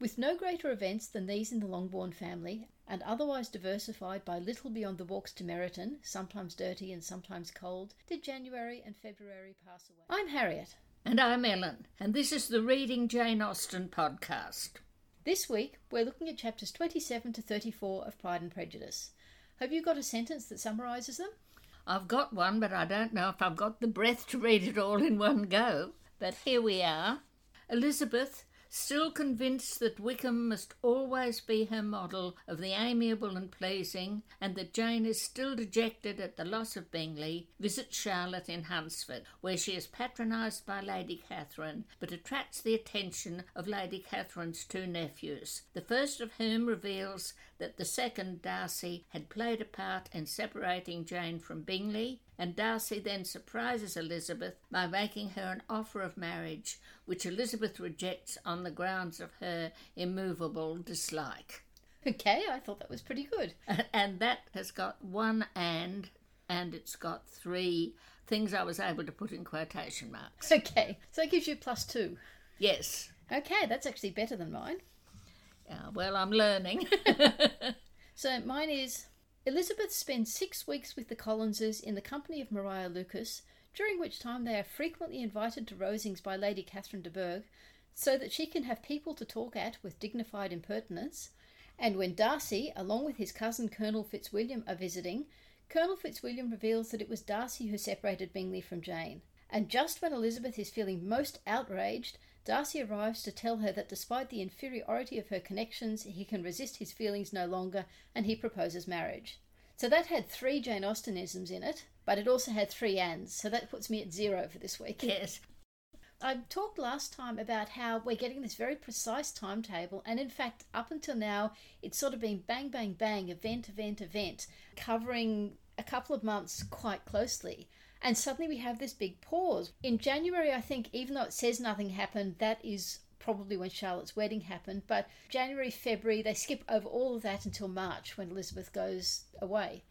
With no greater events than these in the Longbourn family, and otherwise diversified by little beyond the walks to Meryton, sometimes dirty and sometimes cold, did January and February pass away. I'm Harriet. And I'm Ellen, and this is the Reading Jane Austen podcast. This week, we're looking at chapters 27 to 34 of Pride and Prejudice. Have you got a sentence that summarises them? I've got one, but I don't know if I've got the breath to read it all in one go. But here we are. Elizabeth still convinced that Wickham must always be her model of the amiable and pleasing, and that Jane is still dejected at the loss of Bingley, visits Charlotte in Hunsford, where she is patronised by Lady Catherine, but attracts the attention of Lady Catherine's two nephews, the first of whom reveals that the second, Darcy, had played a part in separating Jane from Bingley, and Darcy then surprises Elizabeth by making her an offer of marriage, which Elizabeth rejects on the grounds of her immovable dislike. Okay, I thought that was pretty good. And that has got one and, and it's got three things I was able to put in quotation marks. Okay, so it gives you plus two. Yes. Okay, that's actually better than mine. Yeah, well, I'm learning. so mine is Elizabeth spends six weeks with the Collinses in the company of Maria Lucas, during which time they are frequently invited to Rosings by Lady Catherine de Bourgh, so that she can have people to talk at with dignified impertinence. And when Darcy, along with his cousin Colonel Fitzwilliam, are visiting, Colonel Fitzwilliam reveals that it was Darcy who separated Bingley from Jane. And just when Elizabeth is feeling most outraged, Darcy arrives to tell her that despite the inferiority of her connections, he can resist his feelings no longer and he proposes marriage. So that had three Jane Austenisms in it, but it also had three ands, so that puts me at zero for this week. Yes. I talked last time about how we're getting this very precise timetable, and in fact, up until now, it's sort of been bang, bang, bang, event, event, event, covering a couple of months quite closely. And suddenly we have this big pause. In January, I think, even though it says nothing happened, that is probably when Charlotte's wedding happened. But January, February, they skip over all of that until March when Elizabeth goes away.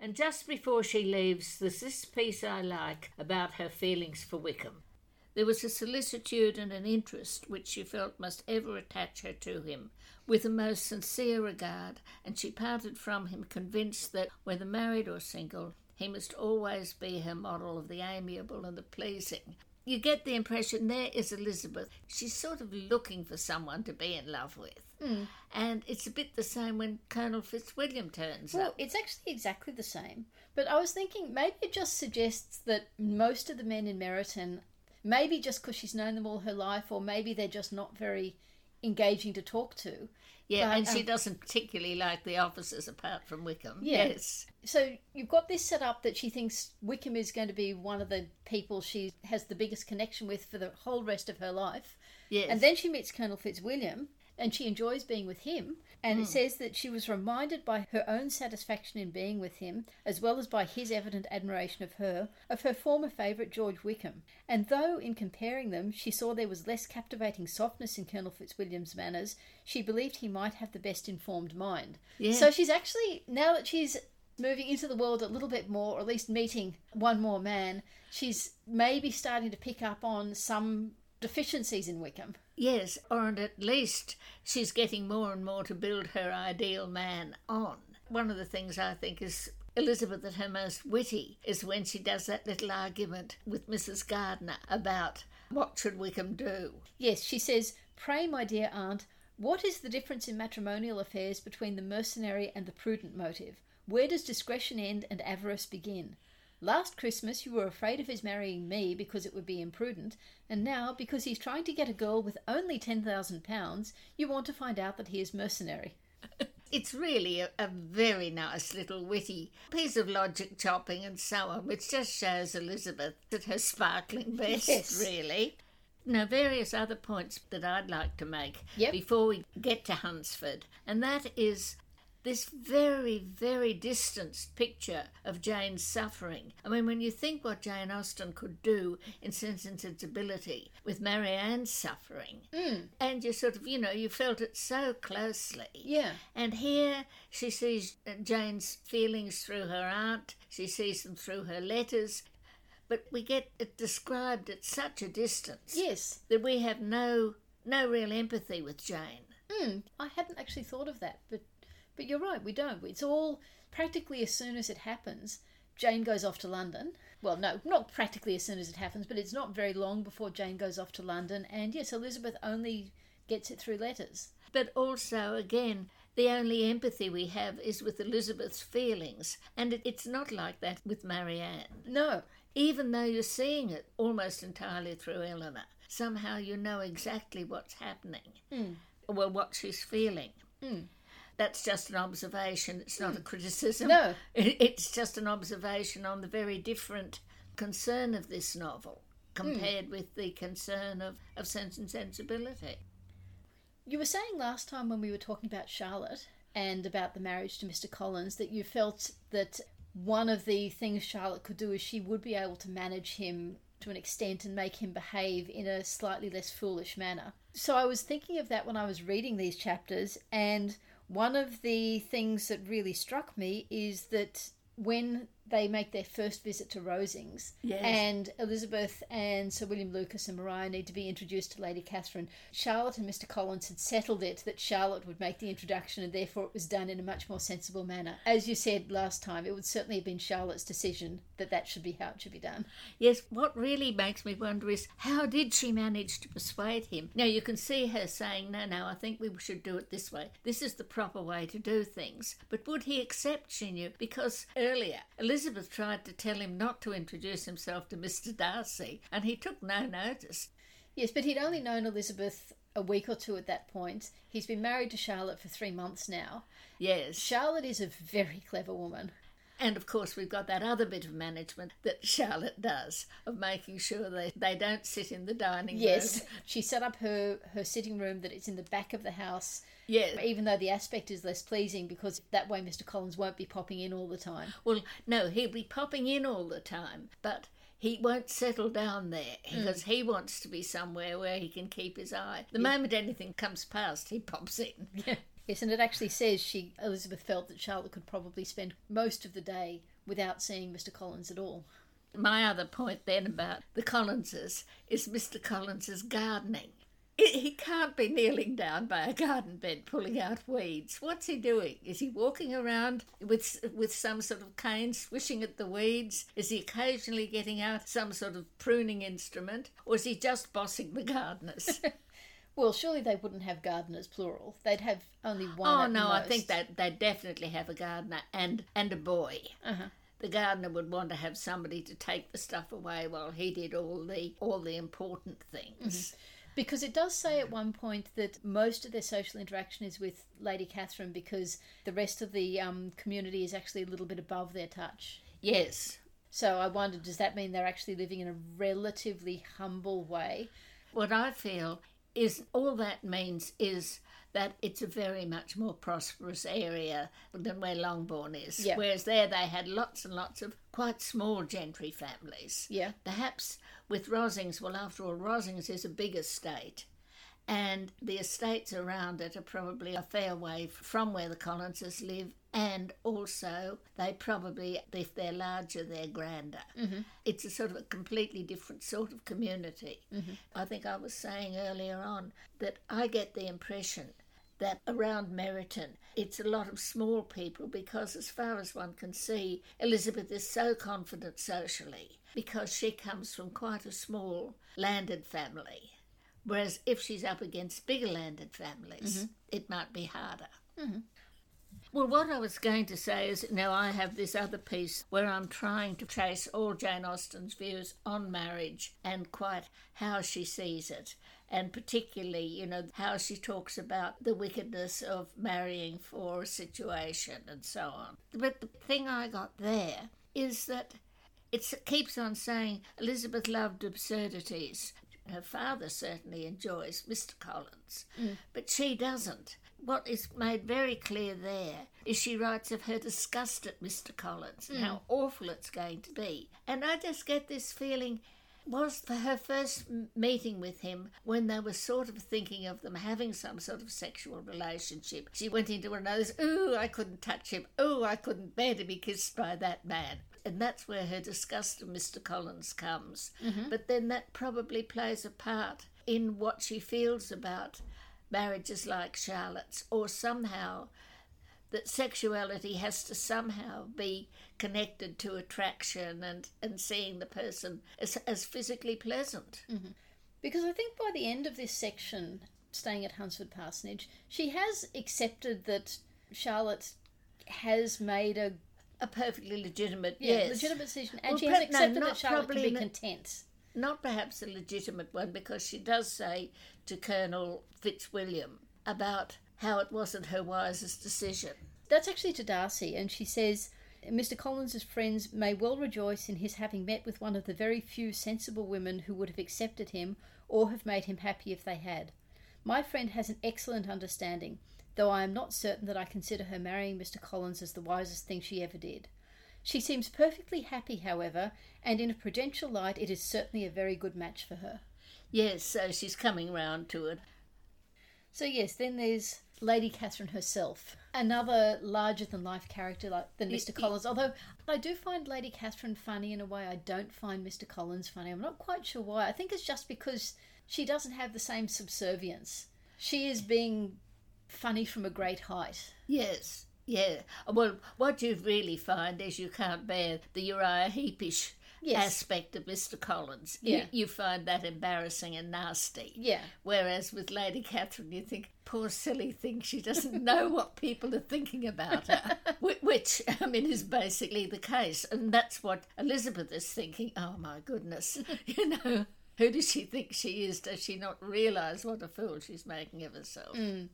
And just before she leaves, there's this piece I like about her feelings for Wickham. There was a solicitude and an interest which she felt must ever attach her to him, with the most sincere regard, and she parted from him convinced that, whether married or single, he must always be her model of the amiable and the pleasing. You get the impression there is Elizabeth. She's sort of looking for someone to be in love with. Mm. And it's a bit the same when Colonel Fitzwilliam turns well, up. it's actually exactly the same. But I was thinking maybe it just suggests that most of the men in Meryton, maybe just because she's known them all her life, or maybe they're just not very engaging to talk to. Yeah, But, and she um, doesn't particularly like the officers apart from Wickham. Yeah. Yes. So you've got this set up that she thinks Wickham is going to be one of the people she has the biggest connection with for the whole rest of her life. Yes. And then she meets Colonel Fitzwilliam and she enjoys being with him. And Hmm. it says that she was reminded by her own satisfaction in being with him, as well as by his evident admiration of her, of her former favourite George Wickham. And though, in comparing them, she saw there was less captivating softness in Colonel Fitzwilliam's manners, she believed he might have the best informed mind. Yeah. So she's actually, now that she's moving into the world a little bit more, or at least meeting one more man, she's maybe starting to pick up on some deficiencies in Wickham. Yes, or at least she's getting more and more to build her ideal man on. One of the things I think is Elizabeth at her most witty is when she does that little argument with Mrs. Gardiner about what should Wickham do. Yes, she says, Pray, my dear aunt, what is the difference in matrimonial affairs between the mercenary and the prudent motive? Where does discretion end and avarice begin? Last Christmas you were afraid of his marrying me because it would be imprudent, and now, because he's trying to get a girl with only ten thousand pounds, you want to find out that he is mercenary. It's really a, a very nice little witty piece of logic chopping and so on, which just shows Elizabeth at her sparkling best, Yes. really. Now, various other points that I'd like to make Yep. before we get to Hunsford, and that is this very, very distanced picture of Jane's suffering. I mean, when you think what Jane Austen could do in Sense and Sensibility with Marianne's suffering, and you sort of, you know, you felt it so closely. Yeah. And here she sees uh, Jane's feelings through her aunt, she sees them through her letters, but we get it described at such a distance Yes. that we have no no real empathy with Jane. Mm, I hadn't actually thought of that, but but you're right, we don't. It's all practically as soon as it happens, Jane goes off to London. Well, no, not practically as soon as it happens, but it's not very long before Jane goes off to London. And yes, Elizabeth only gets it through letters. But also, again, the only empathy we have is with Elizabeth's feelings, and it's not like that with Marianne. No. Even though you're seeing it almost entirely through Elinor, somehow you know exactly what's happening, Mm. well, what she's feeling. Mm. That's just an observation, it's not a hmm. criticism. No. It- It's just an observation on the very different concern of this novel compared hmm. with the concern of, of Sense and Sensibility. You were saying last time when we were talking about Charlotte and about the marriage to Mr. Collins that you felt that one of the things Charlotte could do is she would be able to manage him to an extent and make him behave in a slightly less foolish manner. So I was thinking of that when I was reading these chapters, and one of the things that really struck me is that when they make their first visit to Rosings, Yes. and Elizabeth and Sir William Lucas and Maria need to be introduced to Lady Catherine. Charlotte and Mr. Collins had settled it that Charlotte would make the introduction, and therefore it was done in a much more sensible manner. As you said last time, it would certainly have been Charlotte's decision that that should be how it should be done. Yes, what really makes me wonder is how did she manage to persuade him? Now, you can see her saying, No, no, I think we should do it this way. This is the proper way to do things. But would he accept, she knew? Because earlier, Elizabeth tried to tell him not to introduce himself to Mr. Darcy, and he took no notice. Yes, but he'd only known Elizabeth a week or two at that point. He's been married to Charlotte for three months now. Yes. Charlotte is a very clever woman. And of course, we've got that other bit of management that Charlotte does of making sure they, they don't sit in the dining Yes, room. Yes, she set up her, her sitting room that it's in the back of the house Yes. even though the aspect is less pleasing because that way Mr. Collins won't be popping in all the time. Well, no, he'll be popping in all the time, but he won't settle down there mm. because he wants to be somewhere where he can keep his eye. The moment anything comes past, he pops in. Yeah. Yes, and it actually says she Elizabeth felt that Charlotte could probably spend most of the day without seeing Mr. Collins at all. My other point then about the Collinses is Mr. Collins's gardening. I- He can't be kneeling down by a garden bed pulling out weeds. What's he doing? Is he walking around with with some sort of cane swishing at the weeds? Is he occasionally getting out some sort of pruning instrument? Or is he just bossing the gardeners? Well, surely they wouldn't have gardeners plural. They'd have only one. oh no, I think that they definitely have a gardener and and a boy. Uh-huh. The gardener would want to have somebody to take the stuff away while he did all the all the important things. Because it does say at one point that most of their social interaction is with Lady Catherine because the rest of the um, community is actually a little bit above their touch. Yes. So I wondered, does that mean they're actually living in a relatively humble way? What I feel is all that means is that it's a very much more prosperous area than where Longbourn is. Yeah. Whereas there they had lots and lots of quite small gentry families. Yeah. Perhaps with Rosings, well, after all, Rosings is a big estate. And the estates around it are probably a fair way from where the Collinses live, and also they probably, if they're larger, they're grander. Mm-hmm. It's a sort of a completely different sort of community. I think I was saying earlier on that I get the impression that around Meryton it's a lot of small people because, as far as one can see, Elizabeth is so confident socially because she comes from quite a small landed family. Whereas if she's up against bigger landed families, mm-hmm. it might be harder. Mm-hmm. Well, what I was going to say is now I have this other piece where I'm trying to trace all Jane Austen's views on marriage and quite how she sees it. And particularly, you know, how she talks about the wickedness of marrying for a situation and so on. But the thing I got there is that it keeps on saying Elizabeth loved absurdities. Her father certainly enjoys Mr. Collins, mm. but she doesn't. What is made very clear there is she writes of her disgust at Mr. Collins and how mm. awful it's going to be. And I just get this feeling was for her first meeting with him when they were sort of thinking of them having some sort of sexual relationship. She went into one of those, ooh, I couldn't touch him, ooh, I couldn't bear to be kissed by that man. And that's where her disgust of Mr. Collins comes. Mm-hmm. But then that probably plays a part in what she feels about marriages like Charlotte's, or somehow that sexuality has to somehow be connected to attraction and, and seeing the person as, as physically pleasant. Mm-hmm. Because I think by the end of this section, staying at Hunsford Parsonage, she has accepted that Charlotte has made a a perfectly legitimate, yeah, yes, legitimate decision, and Well, she has per- no, accepted not that Charlotte can be content. not perhaps a legitimate one because she does say to Colonel Fitzwilliam about how it wasn't her wisest decision. That's actually to Darcy, and she says, Mr. Collins's friends may well rejoice in his having met with one of the very few sensible women who would have accepted him or have made him happy if they had. My friend has an excellent understanding, though I am not certain that I consider her marrying Mr. Collins as the wisest thing she ever did. She seems perfectly happy, however, and in a prudential light, it is certainly a very good match for her. Yes, so she's coming round to it. So yes, then there's Lady Catherine herself, another larger than life character like than Mr. y- Collins. Although I do find Lady Catherine funny in a way I don't find Mr. Collins funny. I'm not quite sure why. I think it's just because she doesn't have the same subservience. She is being funny from a great height. Yes, yeah. Well, what you really find is you can't bear the Uriah Heepish Yes. aspect of Mr. Collins. Yeah. You, you find that embarrassing and nasty. Yeah. Whereas with Lady Catherine, you think, poor silly thing, she doesn't know what people are thinking about her. Which, I mean, is basically the case. And that's what Elizabeth is thinking. Oh, my goodness. You know, who does she think she is? Does she not realise what a fool she's making of herself? Mm.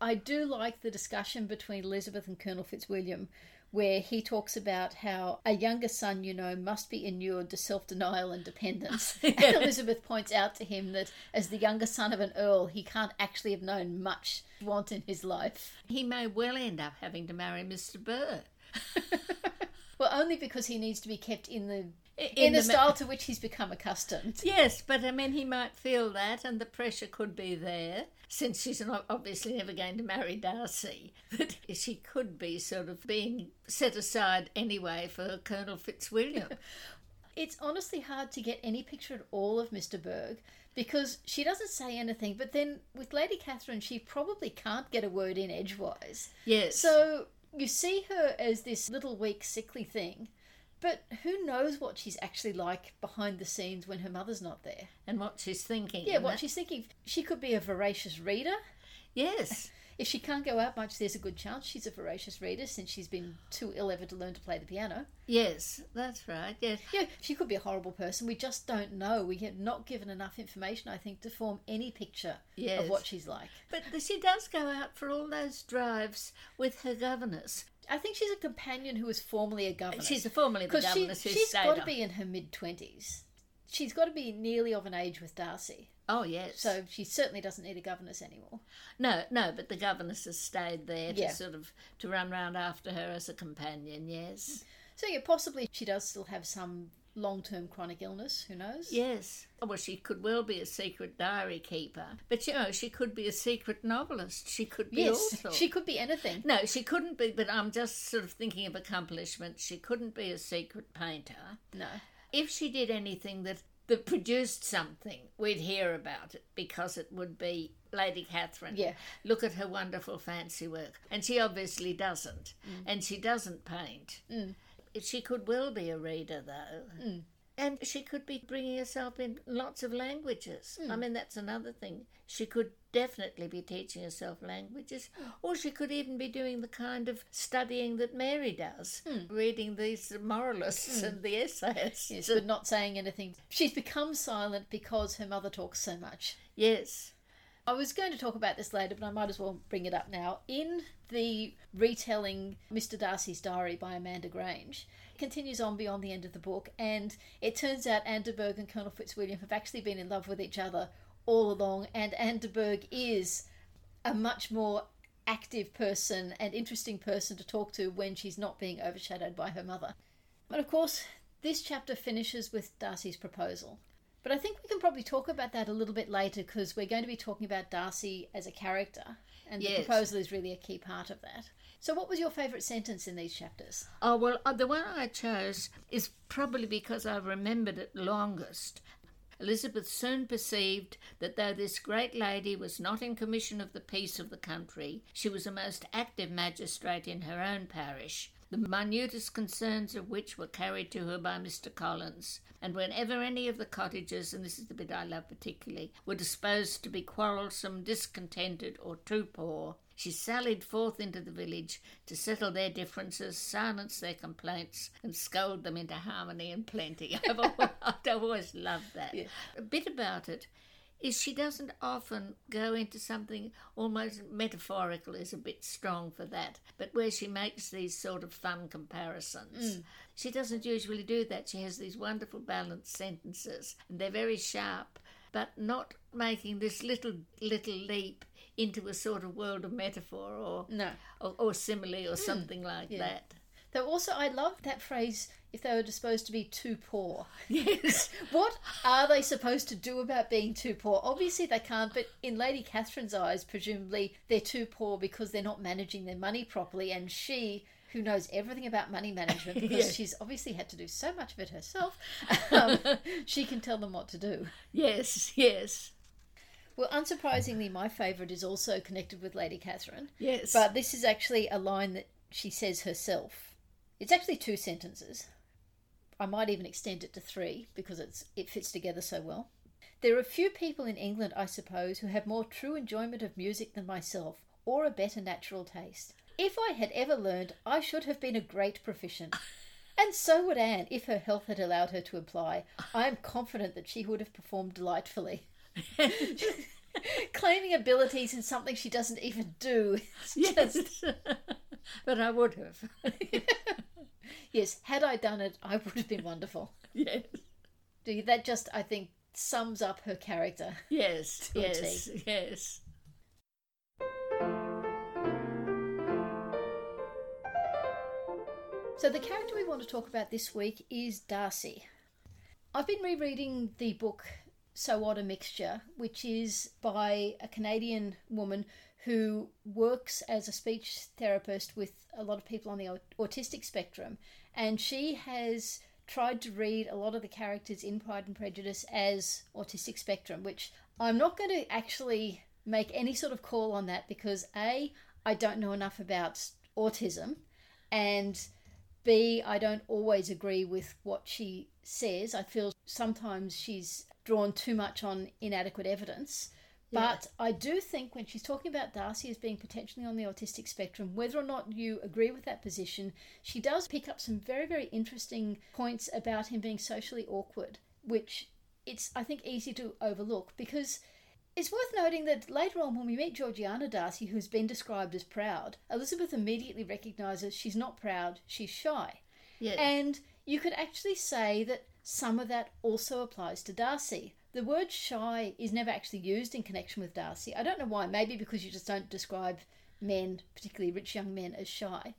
I do like the discussion between Elizabeth and Colonel Fitzwilliam, where he talks about how a younger son, you know, must be inured to self denial and dependence. and Elizabeth points out to him that as the younger son of an earl, he can't actually have known much want in his life. He may well end up having to marry Miss de Bourgh. Well, only because he needs to be kept in the I- in, the, ma- style to which he's become accustomed. Yes, but I mean, he might feel that, and the pressure could be there, since she's not obviously never going to marry Darcy, that she could be sort of being set aside anyway for Colonel Fitzwilliam. It's honestly hard to get any picture at all of Miss de Bourgh because she doesn't say anything, but then with Lady Catherine, she probably can't get a word in edgewise. yes. So you see her as this little weak, sickly thing, but who knows what she's actually like behind the scenes when her mother's not there? and what she's thinking. Yeah, what that- she's thinking. She could be a voracious reader. Yes. If she can't go out much, there's a good chance she's a voracious reader since she's been too ill ever to learn to play the piano. Yes, that's right. Yes. Yeah, she could be a horrible person. We just don't know. We have not given enough information, I think, to form any picture Yes. of what she's like. But she does go out for all those drives with her governess. I think she's a companion who is formerly a governess. She's a formerly the she, governess who she's got to be in her mid twenties. She's got to be nearly of an age with Darcy, Oh, yes. so she certainly doesn't need a governess anymore. No, no, but the governess has stayed there to Yeah. sort of to run round after her as a companion. Yes, So yeah, possibly she does still have some long-term chronic illness. Who knows? yes. Well, she could well be a secret diary keeper, but you know, she could be a secret novelist. She could be Yes, she could be anything. No, she couldn't be. But I'm just sort of thinking of accomplishments. She couldn't be a secret painter. No. If she did anything that that produced something, we'd hear about it because it would be Lady Catherine. Yeah. Look at her wonderful fancy work. And she obviously doesn't. Mm. And she doesn't paint. Mm. She could well be a reader, though. Mm. And she could be bringing herself in lots of languages. I hmm. mean, that's another thing. She could definitely be teaching herself languages, hmm. or she could even be doing the kind of studying that Mary does, hmm. reading these moralists and the essayists. Yes, but not saying anything. She's become silent because her mother talks so much. Yes. I was going to talk about this later, but I might as well bring it up now. In the retelling Mr. Darcy's Diary by Amanda Grange, continues on beyond the end of the book, and it turns out Anne de Bourgh and Colonel Fitzwilliam have actually been in love with each other all along, and Anne de Bourgh is a much more active person and interesting person to talk to when she's not being overshadowed by her mother. But of course, this chapter finishes with Darcy's proposal. But I think we can probably talk about that a little bit later because we're going to be talking about Darcy as a character, and the proposal is really a key part of that. So, what was your favourite sentence in these chapters? Oh, well, uh, the one I chose is probably because I remembered it longest. Elizabeth soon perceived that though this great lady was not in commission of the peace of the country, she was a most active magistrate in her own parish, the minutest concerns of which were carried to her by Mr. Collins, and whenever any of the cottagers, and this is the bit I love particularly, were disposed to be quarrelsome, discontented, or too poor, she sallied forth into the village to settle their differences, silence their complaints, and scold them into harmony and plenty. I've always, I've always loved that. Yeah. A bit about it is she doesn't often go into something almost metaphorical is a bit strong for that but where she makes these sort of fun comparisons mm. she doesn't usually do that she has these wonderful balanced sentences and they're very sharp but not making this little little leap into a sort of world of metaphor or No. or, or simile or something like yeah. that Though also, I love that phrase if they were disposed to be too poor. yes What are they supposed to do about being too poor? Obviously, they can't, but in Lady Catherine's eyes, presumably they're too poor because they're not managing their money properly, and she. Who knows everything about money management because Yeah. she's obviously had to do so much of it herself. Um, she can tell them what to do. yes yes Well, unsurprisingly, my favourite is also connected with Lady Catherine. yes But this is actually a line that she says herself. It's actually two sentences. I might even extend it to three because it's it fits together so well. There are few people in England, I suppose, who have more true enjoyment of music than myself, or a better natural taste. If I had ever learned, I should have been a great proficient. And so would Anne, if her health had allowed her to apply. I am confident that she would have performed delightfully. Claiming abilities in something she doesn't even do. yes just- but i would have Yes, had I done it, I would have been wonderful. yes Do you- That just, I think, sums up her character. Yes, yes, yes. So, the character we want to talk about this week is Darcy. I've been rereading the book So Odd a Mixture, which is by a Canadian woman who works as a speech therapist with a lot of people on the autistic spectrum. And she has tried to read a lot of the characters in Pride and Prejudice as autistic spectrum, which I'm not going to actually make any sort of call on that because A, I don't know enough about autism, and B, I don't always agree with what she says. I feel sometimes she's drawn too much on inadequate evidence. But I do think when she's talking about Darcy as being potentially on the autistic spectrum, whether or not you agree with that position, she does pick up some very, very interesting points about him being socially awkward, which it's, I think, easy to overlook because it's worth noting that later on, when we meet Georgiana Darcy, who's been described as proud, Elizabeth immediately recognises she's not proud, she's shy. Yes. And you could actually say that some of that also applies to Darcy. The word shy is never actually used in connection with Darcy. I don't know why. Maybe because you just don't describe men, particularly rich young men, as shy.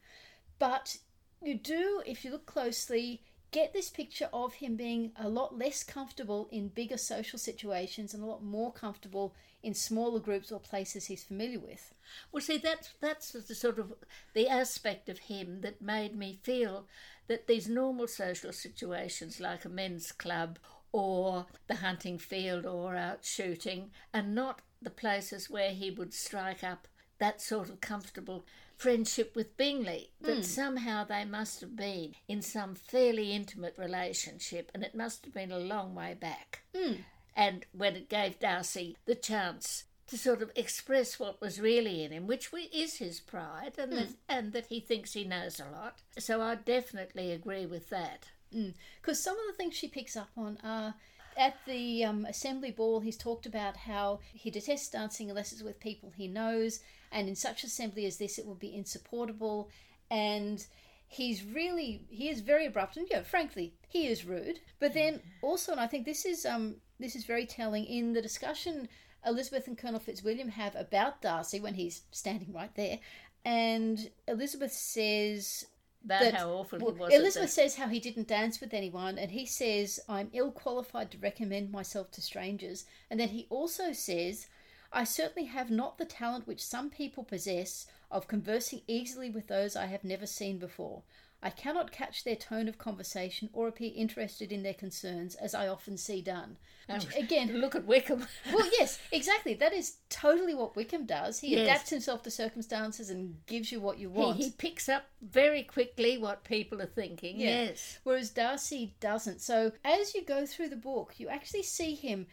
But you do, if you look closely, get this picture of him being a lot less comfortable in bigger social situations and a lot more comfortable in smaller groups or places he's familiar with. Well, see, that's that's the sort of the aspect of him that made me feel that these normal social situations, like a men's club or the hunting field or out shooting, are not the places where he would strike up that sort of comfortable friendship with Bingley. That hmm. somehow they must have been in some fairly intimate relationship, and it must have been a long way back. Hmm. And when it gave Darcy the chance to sort of express what was really in him, which is his pride, and that and that he thinks he knows a lot. So I definitely agree with that. Because some of the things she picks up on are at the um, assembly ball, he's talked about how he detests dancing unless it's with people he knows, and in such assembly as this, it would be insupportable. And he's really he is very abrupt, and yeah, frankly, he is rude. But then also, and I think this is um this is very telling in the discussion Elizabeth and Colonel Fitzwilliam have about Darcy when he's standing right there, and Elizabeth says About that- how awful well, he was. Elizabeth says how he didn't dance with anyone, and he says, I'm ill qualified to recommend myself to strangers. And then he also says, I certainly have not the talent which some people possess of conversing easily with those I have never seen before. I cannot catch their tone of conversation or appear interested in their concerns, as I often see done. Which, Um, again, Look at Wickham. well, yes, exactly. That is totally what Wickham does. He Yes. adapts himself to circumstances and gives you what you want. he picks up very quickly what people are thinking. Yeah. Yes. Whereas Darcy doesn't. So as you go through the book, you actually see him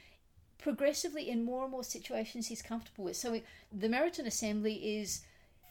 progressively in more and more situations he's comfortable with. So the Meryton Assembly is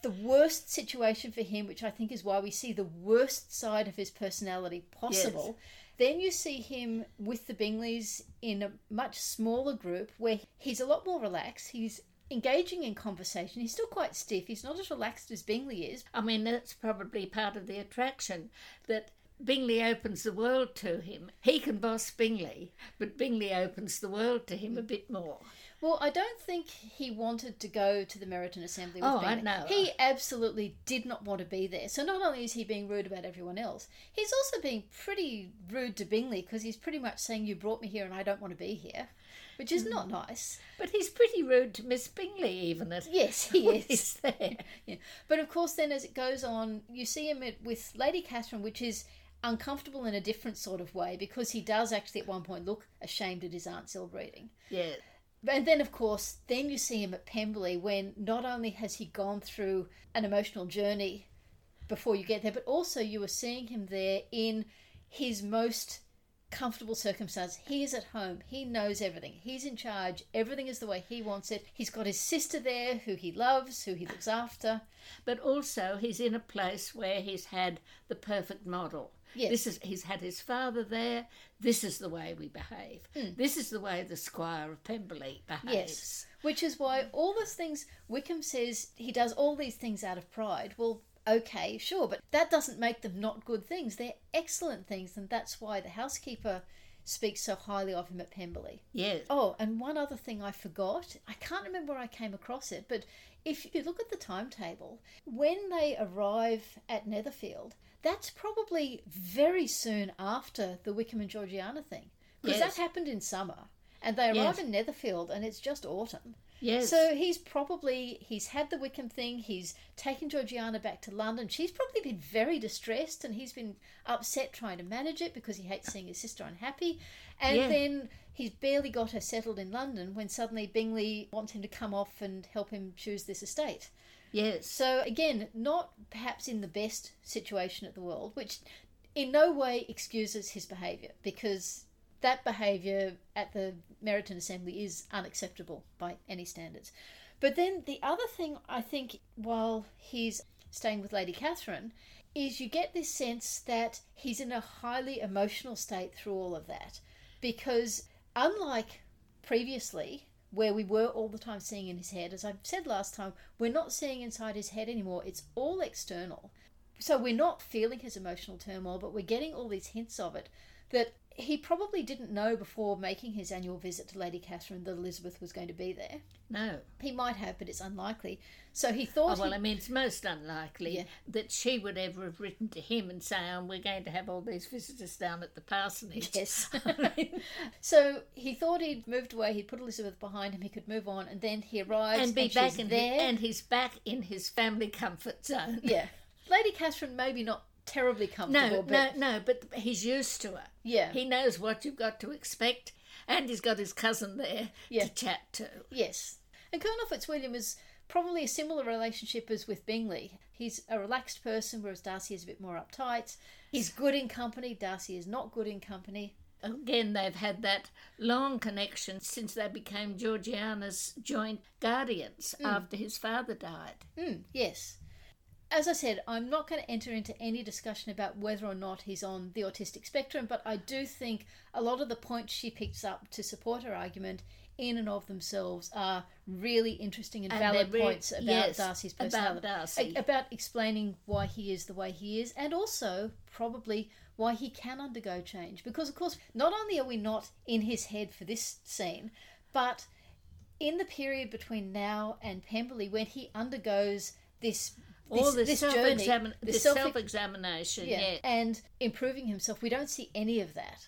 the worst situation for him, which I think is why we see the worst side of his personality possible. Then you see him with the Bingleys in a much smaller group where he's a lot more relaxed. He's engaging in conversation. He's still quite stiff. He's not as relaxed as Bingley is. I mean, that's probably part of the attraction that Bingley opens the world to him. He can boss Bingley, but Bingley opens the world to him a bit more. Well, I don't think he wanted to go to the Meryton Assembly with Oh, I Bingley. know. He absolutely did not want to be there. So not only is he being rude about everyone else, he's also being pretty rude to Bingley because he's pretty much saying, You brought me here and I don't want to be here, which is Hmm. not nice. But he's pretty rude to Miss Bingley, even at Yes, he is there. Yeah. But of course, then as it goes on, you see him with Lady Catherine, which is uncomfortable in a different sort of way because he does actually at one point look ashamed at his aunt's ill breeding. Yeah. And then, of course, then you see him at Pemberley when not only has he gone through an emotional journey before you get there, but also you are seeing him there in his most comfortable circumstance. He is at home. He knows everything. He's in charge. Everything is the way he wants it. He's got his sister there who he loves, who he looks after. But also, he's in a place where he's had the perfect model. Yes. This is he's had his father there. This is the way we behave. Hmm. This is the way the Squire of Pemberley behaves. Yes. Which is why all those things, Wickham says he does all these things out of pride. Well, okay, sure, but that doesn't make them not good things. They're excellent things, and that's why the housekeeper speaks so highly of him at Pemberley. Yes. Oh, and one other thing I forgot. I can't remember where I came across it, but if you look at the timetable, when they arrive at Netherfield, that's probably very soon after the Wickham and Georgiana thing. Because Yes. that happened in summer. And they arrive Yes. in Netherfield and it's just autumn. Yes. So he's probably he's had the Wickham thing. He's taken Georgiana back to London. She's probably been very distressed, and he's been upset trying to manage it because he hates seeing his sister unhappy. And Yeah. then he's barely got her settled in London when suddenly Bingley wants him to come off and help him choose this estate. Yes. So again, not perhaps in the best situation at the world, which in no way excuses his behaviour because that behaviour at the Meryton Assembly is unacceptable by any standards. But then the other thing I think while he's staying with Lady Catherine is you get this sense that he's in a highly emotional state through all of that because unlike previously where we were all the time seeing in his head. As i said last time we're not seeing inside his head anymore. It's all external. So we're not feeling his emotional turmoil but we're getting all these hints of it that he probably didn't know before making his annual visit to lady catherine that elizabeth was going to be there no. he might have but it's unlikely so he thought Oh, well, he- I mean, it's most unlikely Yeah. that she would ever have written to him and say, "Oh, we're going to have all these visitors down at the parsonage." Yes. so he thought he'd moved away, he'd put Elizabeth behind him, he could move on, and then he arrives and be she's back in there. and he's back in his family comfort zone. yeah. Lady Catherine maybe not terribly comfortable, No, but no, no, but he's used to it. yeah. He knows what you've got to expect, and he's got his cousin there Yeah. to chat to. Yes. And Colonel Fitzwilliam is probably a similar relationship as with Bingley. He's a relaxed person, whereas Darcy is a bit more uptight. He's good in company, Darcy is not good in company. Again, they've had that long connection since they became Georgiana's joint guardians after his father died. Mm, yes. As I said, I'm not going to enter into any discussion about whether or not he's on the autistic spectrum, but I do think a lot of the points she picks up to support her argument in and of themselves are really interesting and, And valid points about yes, Darcy's about. Darcy. A- about explaining why he is the way he is, and also probably why he can undergo change. Because, of course, not only are we not in his head for this scene, but in the period between now and Pemberley, when he undergoes this All this, this, this self journey, this self- self examination, yeah, yeah. and improving himself, we don't see any of that.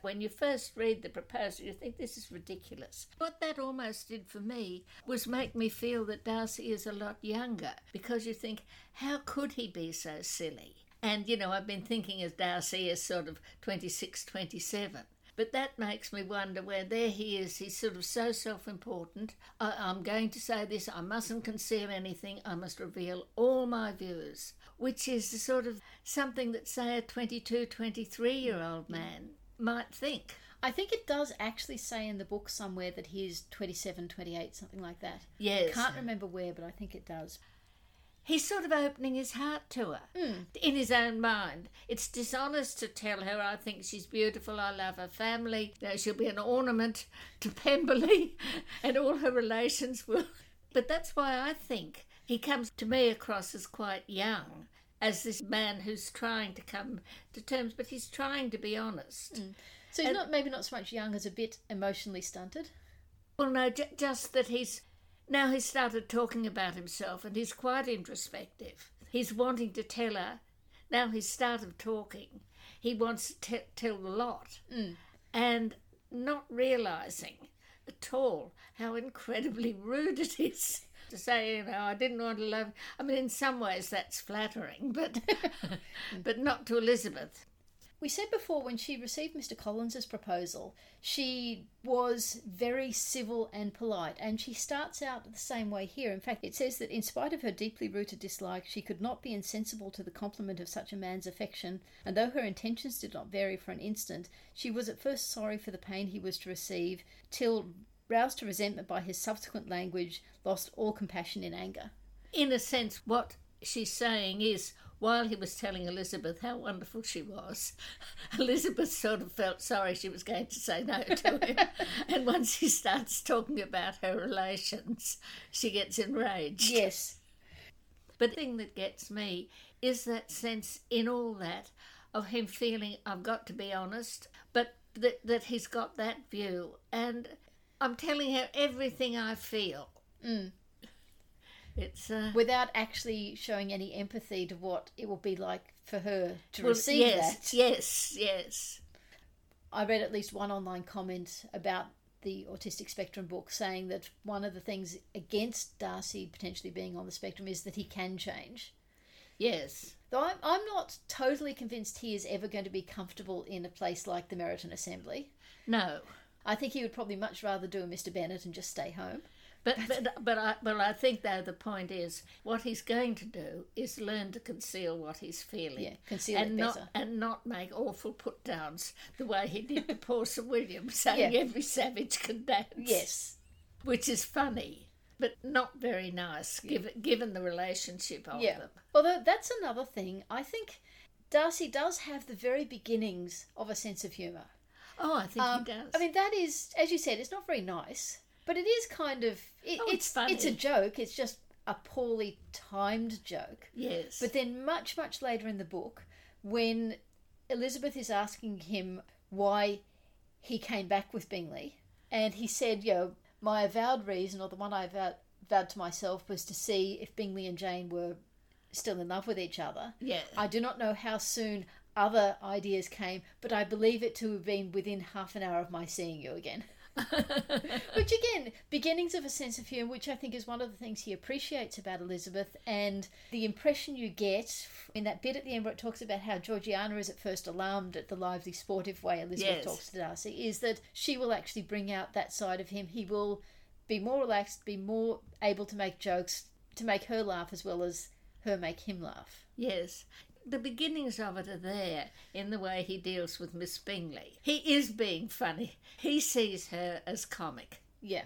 When you first read the proposal, you think this is ridiculous. What that almost did for me was make me feel that Darcy is a lot younger because you think, how could he be so silly? And, you know, I've been thinking of Darcy as sort of 26, 27. But that makes me wonder where there he is. He's sort of so self important. I'm going to say this I mustn't conceal anything. I must reveal all my views, which is the sort of something that, say, a 22, 23 year old man might think. I think it does actually say in the book somewhere that he's 27, 28, something like that. Yes. Can't remember where, but I think it does. He's sort of opening his heart to her Mm. in his own mind. It's dishonest to tell her, I think she's beautiful, I love her family, you know, she'll be an ornament to Pemberley, and all her relations will. But that's why I think he comes to me across as quite young, as this man who's trying to come to terms, but he's trying to be honest. So he's And- not maybe not so much young as a bit emotionally stunted. Well, no, j- just that he's now he's started talking about himself and he's quite introspective. He's wanting to tell her. Now he's started talking. He wants to t- tell the lot mm. and not realizing at all how incredibly rude it is to say, you know, I didn't want to love. I mean, in some ways that's flattering, but but not to Elizabeth. We said before when she received Mr. Collins's proposal, she was very civil and polite, and she starts out the same way here. In fact, it says that in spite of her deeply rooted dislike, she could not be insensible to the compliment of such a man's affection, and though her intentions did not vary for an instant, she was at first sorry for the pain he was to receive, till, roused to resentment by his subsequent language, lost all compassion in anger. in a sense, what she's saying is while he was telling Elizabeth how wonderful she was, Elizabeth sort of felt sorry she was going to say no to him. and once he starts talking about her relations, she gets enraged. Yes, But the thing that gets me is that sense in all that of him feeling I've got to be honest, but that, that he's got that view. And I'm telling her everything I feel. Mm. It's uh, without actually showing any empathy to what it will be like for her to well, receive yes, that. yes, yes. I read at least one online comment about the autistic spectrum book saying that one of the things against Darcy potentially being on the spectrum is that he can change. Yes. Though I'm, I'm not totally convinced he is ever going to be comfortable in a place like the Meryton Assembly. No. I think he would probably much rather do a Mr. Bennet and just stay home. But but but I but I think though the point is what he's going to do is learn to conceal what he's feeling. Yeah, conceal and it not better. and not make awful put downs the way he did to poor Sir William, saying Yeah. every savage can dance. Yes. Which is funny. But not very nice given given the relationship of Yeah. them. Although that's another thing. I think Darcy does have the very beginnings of a sense of humour. Oh, I think Um, he does. I mean, that is, as you said, it's not very nice, but it is kind of. It, Oh, it's it's it's a joke. It's just a poorly timed joke. yes. But then, much much later in the book, when Elizabeth is asking him why he came back with Bingley, and he said, "You know, my avowed reason, or the one I vowed, vowed to myself, was to see if Bingley and Jane were still in love with each other." yeah. I do not know how soon other ideas came, but I believe it to have been within half an hour of my seeing you again. which again, beginnings of a sense of humour, which I think is one of the things he appreciates about Elizabeth, and the impression you get in that bit at the end where it talks about how Georgiana is at first alarmed at the lively, sportive way Elizabeth Yes. talks to Darcy, is that she will actually bring out that side of him. He will be more relaxed, be more able to make jokes, to make her laugh as well as her make him laugh. Yes. The beginnings of it are there in the way he deals with Miss Bingley. He is being funny. He sees her as comic. Yeah.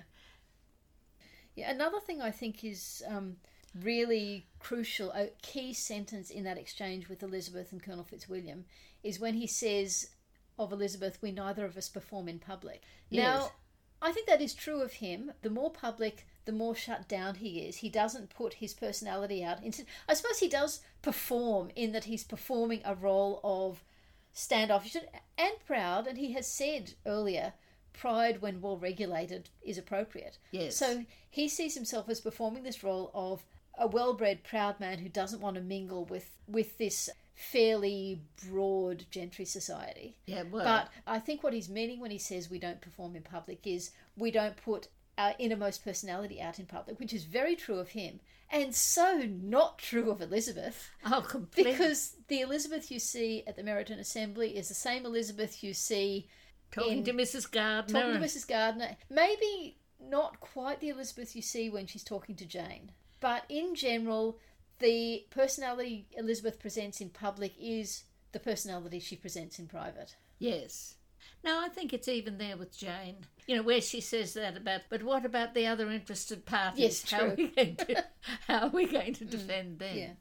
Yeah. Another thing I think is um, really crucial, a key sentence in that exchange with Elizabeth and Colonel Fitzwilliam is when he says of Elizabeth, "We neither of us perform in public." Yes. Now, I think that is true of him. The more public, the more shut down he is. He doesn't put his personality out. Instead, I suppose he does perform in that he's performing a role of standoffish and- and proud, and he has said earlier, pride when well regulated is appropriate. Yes. So he sees himself as performing this role of a well-bred, proud man who doesn't want to mingle with with this fairly broad gentry society. Yeah, well, But I think what he's meaning when he says we don't perform in public is we don't put our innermost personality out in public, which is very true of him, and so not true of Elizabeth. Oh, completely. Because the Elizabeth you see at the Meryton Assembly is the same Elizabeth you see talking in- to Mrs. Gardiner. talking to Mrs. Gardiner. Maybe not quite the Elizabeth you see when she's talking to Jane, but in general, the personality Elizabeth presents in public is the personality she presents in private. Yes. No, I think it's even there with Jane. You know, where she says that about, but what about the other interested parties? Yes, how, Are we going to, how are we going to mm, defend them? Yeah.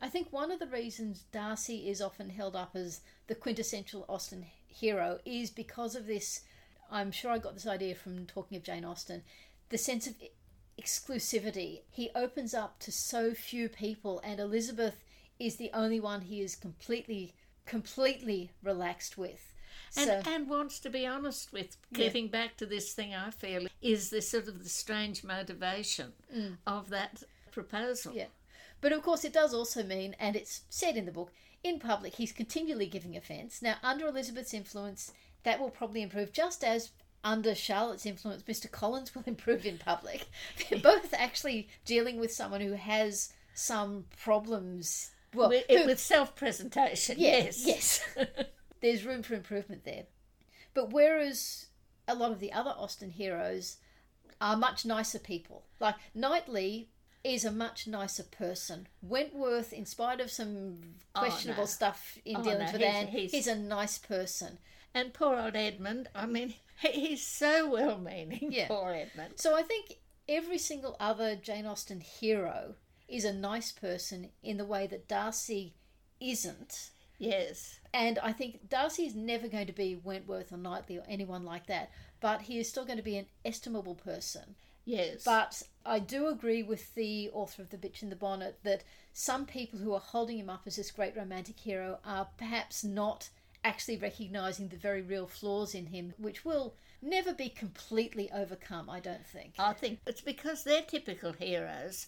I think one of the reasons Darcy is often held up as the quintessential Austen hero is because of this. I'm sure I got this idea from talking of Jane Austen the sense of exclusivity. He opens up to so few people, and Elizabeth is the only one he is completely, completely relaxed with. And, so, and wants to be honest with getting back to this thing I feel is this sort of the strange motivation of that proposal. Mm. yeah. But of course, it does also mean, and it's said in the book, in public, he's continually giving offence. Now, under Elizabeth's influence, that will probably improve, just as under Charlotte's influence, Mr. Collins will improve in public. They're both actually dealing with someone who has some problems. Well, with, who- with self-presentation, yeah, yes. yes. There's room for improvement there. But whereas a lot of the other Austen heroes are much nicer people, like Knightley is a much nicer person. Wentworth, in spite of some Oh, questionable no. stuff in Oh, dealings no, with he's- Anne, he's- he's a nice person. And poor old Edmund, I mean, he's so well-meaning, Yeah. poor Edmund. So I think every single other Jane Austen hero is a nice person in the way that Darcy isn't. Yes. And I think Darcy is never going to be Wentworth or Knightley or anyone like that, but he is still going to be an estimable person. Yes. But I do agree with the author of The Bitch in the Bonnet that some people who are holding him up as this great romantic hero are perhaps not actually recognising the very real flaws in him, which will never be completely overcome, I don't think. I think it's because they're typical heroes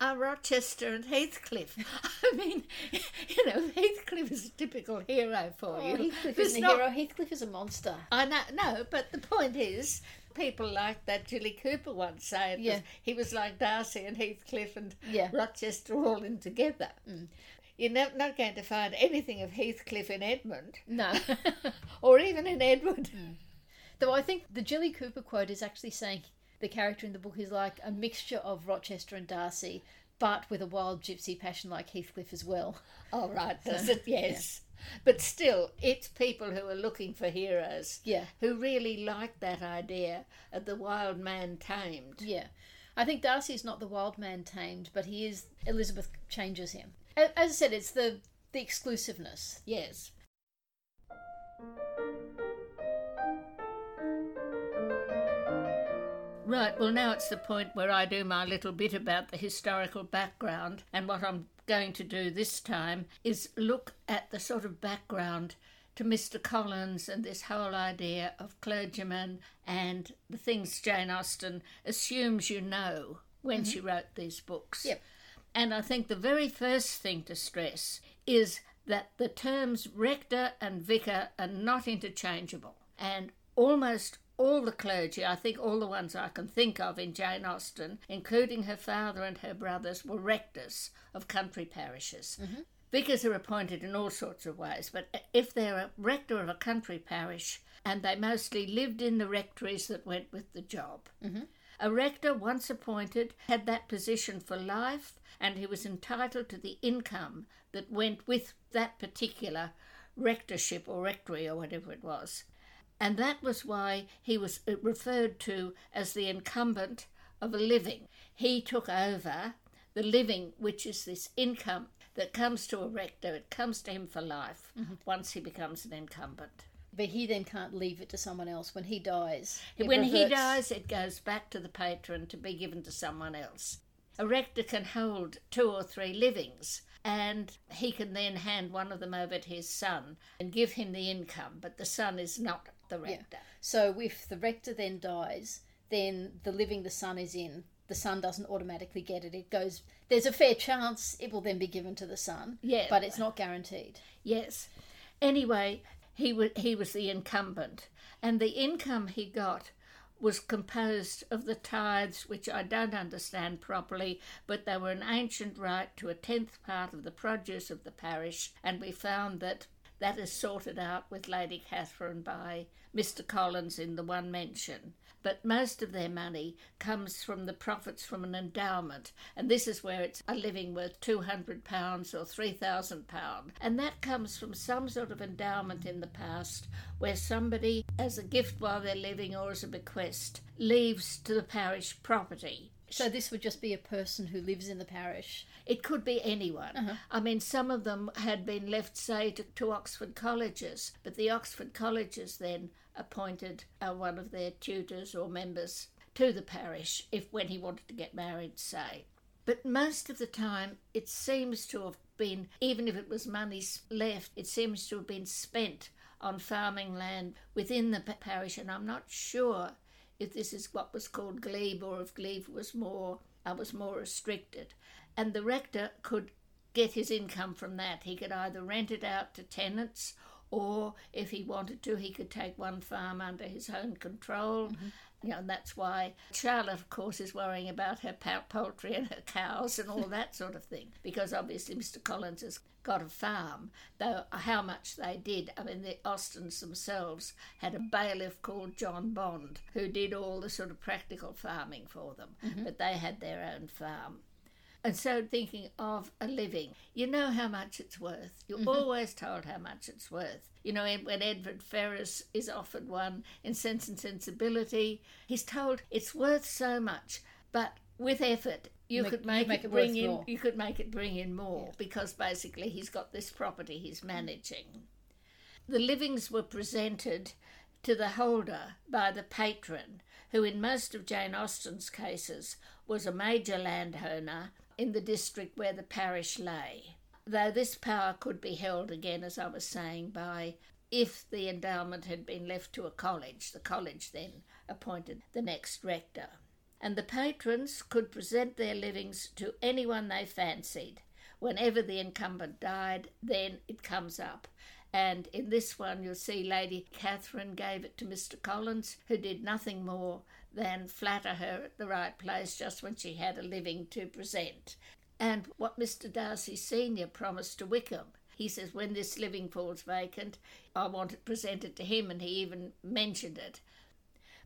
are Rochester and Heathcliff. I mean, you know, Heathcliff is a typical hero for Oh, you. Heathcliff isn't a not- hero, Heathcliff is a monster. I know, no, but the point is, people like that Jilly Cooper once said Yeah. he was like Darcy and Heathcliff and Yeah. Rochester all in together. Mm. You're not, not going to find anything of Heathcliff in Edmund, No. or even in Edward. Mm. Though I think the Jilly Cooper quote is actually saying the character in the book is like a mixture of Rochester and Darcy, but with a wild gypsy passion like Heathcliff as well. Oh, right, does it? Yes. But still, it's people who are looking for heroes. Yeah. Who really like that idea of the wild man tamed. Yeah. I think Darcy is not the wild man tamed, but he is. Elizabeth changes him. As I said, it's the the exclusiveness. Yes. Right, well, now it's the point where I do my little bit about the historical background, and what I'm going to do this time is look at the sort of background to Mr. Collins and this whole idea of clergymen and the things Jane Austen assumes you know when she mm-hmm. wrote these books. Yep. And I think the very first thing to stress is that the terms rector and vicar are not interchangeable. And almost all the clergy, I think all the ones I can think of in Jane Austen, including her father and her brothers, were rectors of country parishes. Mm-hmm. Vicars are appointed in all sorts of ways, but if they're a rector of a country parish and they mostly lived in the rectories that went with the job, mm-hmm. a rector, once appointed, had that position for life and he was entitled to the income that went with that particular rectorship or rectory or whatever it was. And that was why he was uh, referred to as the incumbent of a living. He took over the living, which is this income that comes to a rector, it comes to him for life once he becomes an incumbent. But he then can't leave it to someone else when he dies. when he dies, it goes back to the patron to be given to someone else. A rector can hold two or three livings, and he can then hand one of them over to his son and give him the income, but the son is not the rector. So if the rector then dies, then the living the son is in, the son doesn't automatically get it. It goes. There's a fair chance it will then be given to the son. Yeah. But it's not guaranteed. Yes. Anyway, he was he was the incumbent, and the income he got was composed of the tithes, which I don't understand properly, but they were an ancient right to a tenth part of the produce of the parish, and we found that that is sorted out with Lady Catherine by Mr. Collins in the one mention but most of their money comes from the profits from an endowment, and this is where it's a living worth £200 or £3,000. And that comes from some sort of endowment in the past where somebody, as a gift while they're living or as a bequest, leaves to the parish property. So this would just be a person who lives in the parish. It could be anyone. Uh-huh. I mean, some of them had been left, say, to, to Oxford colleges, but the Oxford colleges then appointed uh, one of their tutors or members to the parish if when he wanted to get married, say. But most of the time, it seems to have been, even if it was money left, it seems to have been spent on farming land within the parish, and I'm not sure if this is what was called glebe or if glebe was more uh, was more restricted. And the rector could get his income from that. He could either rent it out to tenants or if he wanted to, he could take one farm under his own control. Mm-hmm. You know, and that's why Charlotte, of course, is worrying about her poultry and her cows and all that sort of thing, because obviously Mr. Collins has got a farm. Though how much they did, I mean, the Austens themselves had a bailiff called John Bond who did all the sort of practical farming for them, mm-hmm. but they had their own farm. And so, thinking of a living, you know how much it's worth. You're mm-hmm. always told how much it's worth. You know, when Edward Ferrars is offered one in Sense and Sensibility, he's told it's worth so much, but with effort, you make, could make, make, it, bring in. More. You could make it bring in more yeah. because basically he's got this property he's managing. The livings were presented to the holder by the patron, who in most of Jane Austen's cases was a major landowner in the district where the parish lay. Though this power could be held again, as I was saying, by if the endowment had been left to a college, the college then appointed the next rector. And the patrons could present their livings to anyone they fancied. Whenever the incumbent died, then it comes up. And in this one, you'll see Lady Catherine gave it to Mr. Collins, who did nothing more than flatter her at the right place just when she had a living to present. And what Mr. Darcy Sr. promised to Wickham. He says, when this living falls vacant, I want it presented to him, and he even mentioned it.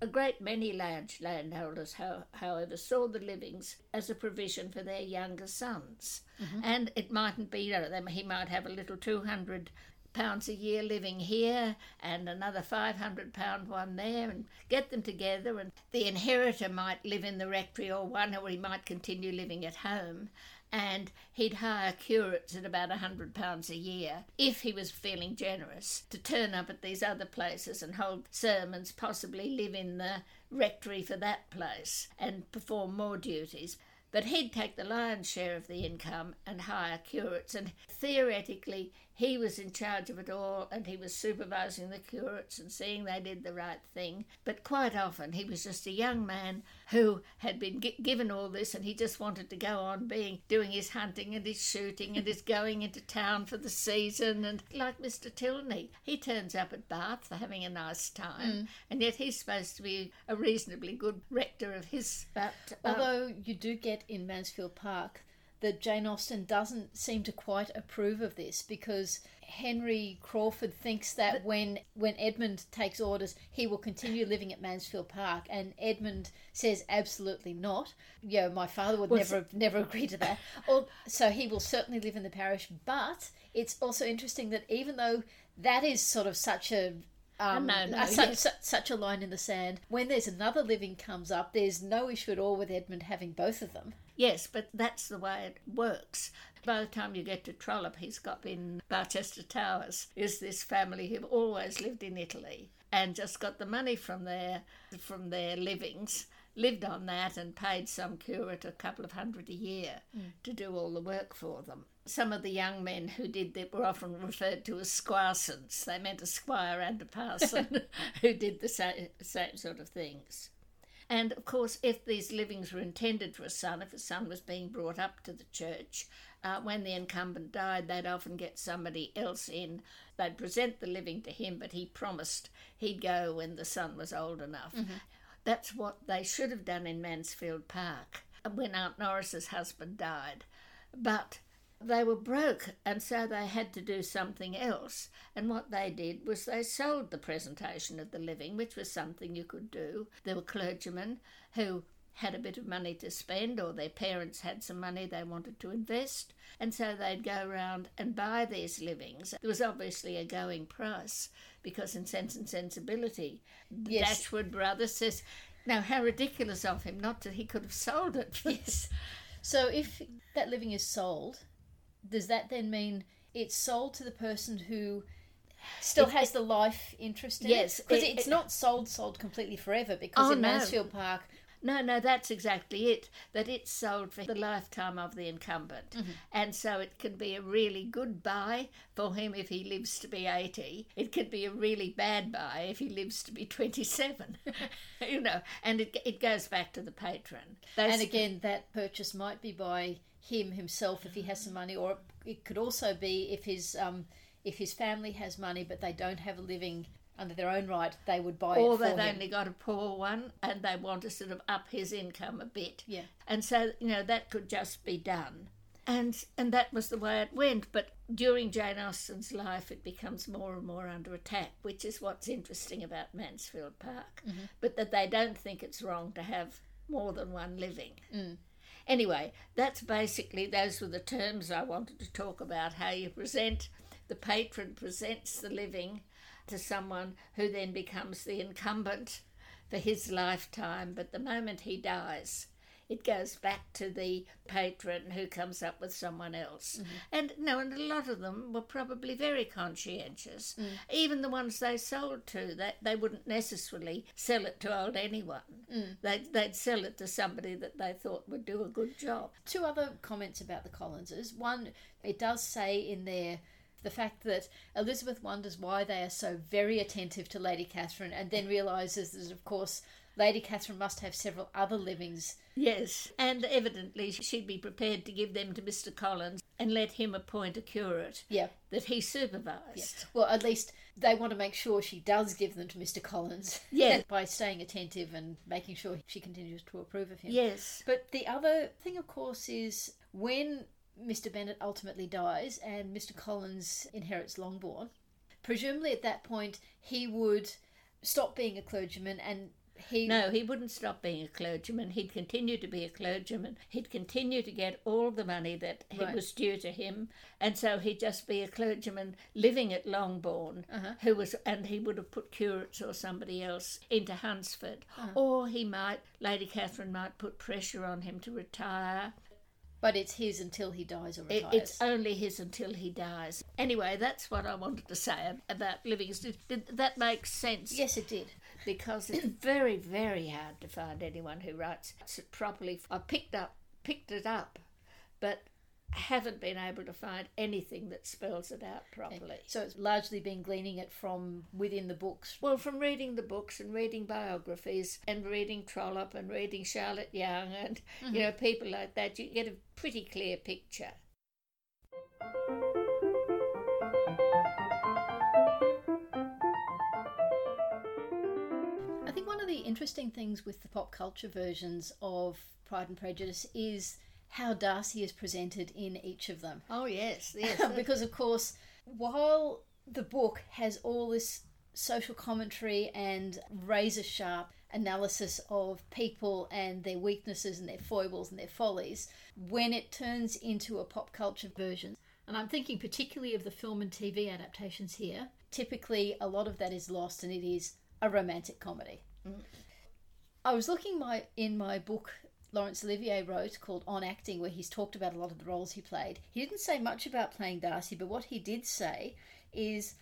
A great many large landholders, however, saw the livings as a provision for their younger sons. Mm-hmm. And it mightn't be, you know, he might have a little 200 pounds a year living here and another 500 pound one there and get them together and the inheritor might live in the rectory or one or he might continue living at home and he'd hire curates at about a hundred pounds a year if he was feeling generous to turn up at these other places and hold sermons possibly live in the rectory for that place and perform more duties. But he'd take the lion's share of the income and hire curates and theoretically he was in charge of it all and he was supervising the curates and seeing they did the right thing. But quite often he was just a young man who had been g- given all this and he just wanted to go on being doing his hunting and his shooting and his going into town for the season and like Mr. Tilney, he turns up at Bath for having a nice time mm. and yet he's supposed to be a reasonably good rector of his. But um, although you do get in Mansfield Park that Jane Austen doesn't seem to quite approve of this because Henry Crawford thinks that but, when when Edmund takes orders, he will continue living at Mansfield Park, and Edmund says absolutely not. Yeah, my father would never never agree to that. Or, so he will certainly live in the parish. But it's also interesting that even though that is sort of such a um, no, no, such, such a line in the sand. When there's another living comes up, there's no issue at all with Edmund having both of them. Yes, but that's the way it works. By the time you get to Trollope, he's got in Barchester Towers, is this family who've always lived in Italy and just got the money from their from their livings, lived on that and paid some curate a couple of hundred a year mm. to do all the work for them. Some of the young men who did that were often referred to as squarsons. They meant a squire and a parson who did the same, same sort of things. And of course, if these livings were intended for a son, if a son was being brought up to the church, uh, when the incumbent died, they'd often get somebody else in. They'd present the living to him, but he promised he'd go when the son was old enough. Mm-hmm. That's what they should have done in Mansfield Park when Aunt Norris's husband died. But they were broke and so they had to do something else. And what they did was they sold the presentation of the living, which was something you could do. There were clergymen who had a bit of money to spend, or their parents had some money they wanted to invest, and so they'd go around and buy these livings. There was obviously a going price because, in Sense and Sensibility, yes. Dashwood Brothers says, "Now, how ridiculous of him not to, he could have sold it." yes. So, if that living is sold, does that then mean it's sold to the person who still it, has the life interest in yes, it? Because it, it's not sold sold completely forever because oh, in Mansfield no. Park no, no, that's exactly it. That it's sold for the lifetime of the incumbent. Mm-hmm. And so it can be a really good buy for him if he lives to be 80. It could be a really bad buy if he lives to be 27. you know, and it, it goes back to the patron. Those, and again, that purchase might be by him himself if he has some money, or it could also be if his. Um, if his family has money but they don't have a living under their own right, they would buy or it. Or they've only got a poor one and they want to sort of up his income a bit. Yeah. And so, you know, that could just be done. And and that was the way it went. But during Jane Austen's life it becomes more and more under attack, which is what's interesting about Mansfield Park. Mm-hmm. But that they don't think it's wrong to have more than one living. Mm. Anyway, that's basically those were the terms I wanted to talk about, how you present the patron presents the living to someone who then becomes the incumbent for his lifetime. But the moment he dies, it goes back to the patron who comes up with someone else. Mm-hmm. And no, and a lot of them were probably very conscientious. Mm. Even the ones they sold to, they, they wouldn't necessarily sell it to old anyone. Mm. They'd, they'd sell it to somebody that they thought would do a good job. Two other comments about the Collinses. One, it does say in there the fact that Elizabeth wonders why they are so very attentive to Lady Catherine and then realises that, of course, Lady Catherine must have several other livings. Yes, and evidently she'd be prepared to give them to Mr. Collins and let him appoint a curate yeah. that he supervised. Yeah. Well, at least they want to make sure she does give them to Mr. Collins. Yeah. by staying attentive and making sure she continues to approve of him. Yes. But the other thing, of course, is when Mr. Bennet ultimately dies and Mr. Collins inherits Longbourn. Presumably, at that point, he would stop being a clergyman and he. No, he wouldn't stop being a clergyman. He'd continue to be a clergyman. He'd continue to get all the money that right. was due to him, and so he'd just be a clergyman living at Longbourn, uh-huh. who was, and he would have put curates or somebody else into Hunsford, uh-huh. or he might, Lady Catherine might put pressure on him to retire but it's his until he dies or retires. it's only his until he dies. Anyway, that's what I wanted to say about living. Did that make sense? Yes, it did. Because it's very, very hard to find anyone who writes it properly. I picked up, picked it up, but haven't been able to find anything that spells it out properly. So it's largely been gleaning it from within the books. Well, from reading the books and reading biographies and reading Trollope and reading Charlotte Yonge and mm-hmm. you know people like that, you get a pretty clear picture. Interesting things with the pop culture versions of Pride and Prejudice is how Darcy is presented in each of them. Oh, yes, yes. because, of course, while the book has all this social commentary and razor sharp analysis of people and their weaknesses and their foibles and their follies, when it turns into a pop culture version, and I'm thinking particularly of the film and TV adaptations here, typically a lot of that is lost and it is a romantic comedy. Mm. I was looking my in my book Laurence Olivier wrote called On Acting, where he's talked about a lot of the roles he played. He didn't say much about playing Darcy, but what he did say is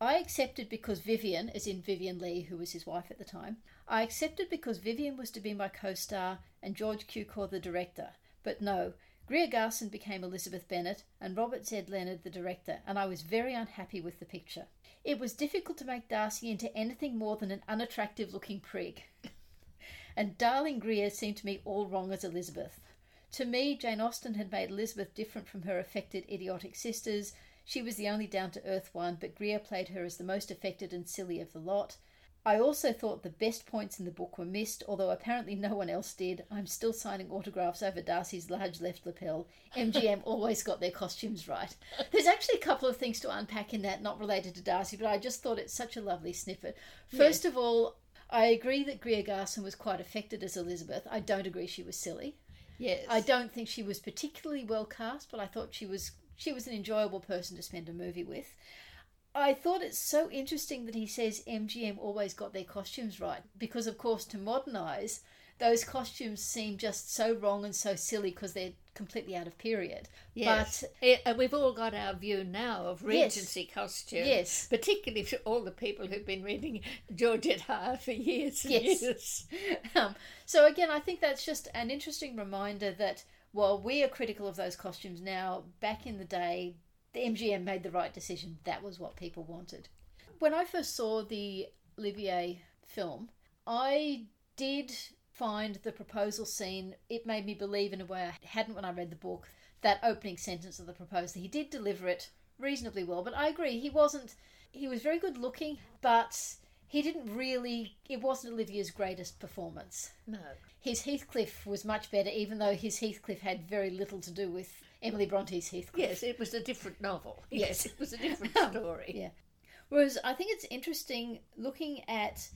I accepted because Vivien, as in Vivien Leigh, who was his wife at the time, I accepted because Vivien was to be my co star and George Cukor the director. But no, Greer Garson became Elizabeth Bennet and Robert Z. Leonard the director, and I was very unhappy with the picture. It was difficult to make Darcy into anything more than an unattractive looking prig. and darling Greer seemed to me all wrong as Elizabeth. To me, Jane Austen had made Elizabeth different from her affected, idiotic sisters. She was the only down to earth one, but Greer played her as the most affected and silly of the lot. I also thought the best points in the book were missed, although apparently no one else did. I'm still signing autographs over Darcy's large left lapel. MGM always got their costumes right. There's actually a couple of things to unpack in that, not related to Darcy, but I just thought it's such a lovely snippet. First of all, I agree that Greer Garson was quite affected as Elizabeth. I don't agree she was silly. Yes. I don't think she was particularly well cast, but I thought she was she was an enjoyable person to spend a movie with. I thought it's so interesting that he says MGM always got their costumes right because, of course, to modernize, those costumes seem just so wrong and so silly because they're completely out of period. Yes. But Eh, and we've all got our view now of Yes. Regency costumes. Yes. Particularly for all the people who've been reading Georgette Heyer for years and Yes. years. um, so again, I think that's just an interesting reminder that while we are critical of those costumes now, back in the day, the MGM made the right decision. That was what people wanted. When I first saw the Olivier film, I did find the proposal scene. It made me believe in a way I hadn't when I read the book. That opening sentence of the proposal, he did deliver it reasonably well. But I agree, he wasn't. He was very good looking, but he didn't really. It wasn't Olivier's greatest performance. No. His Heathcliff was much better, even though his Heathcliff had very little to do with Emily Bronte's Heathcliff. Yes, it was a different novel. Yes. Yes, it was a different story. Yeah. Whereas I think it's interesting looking at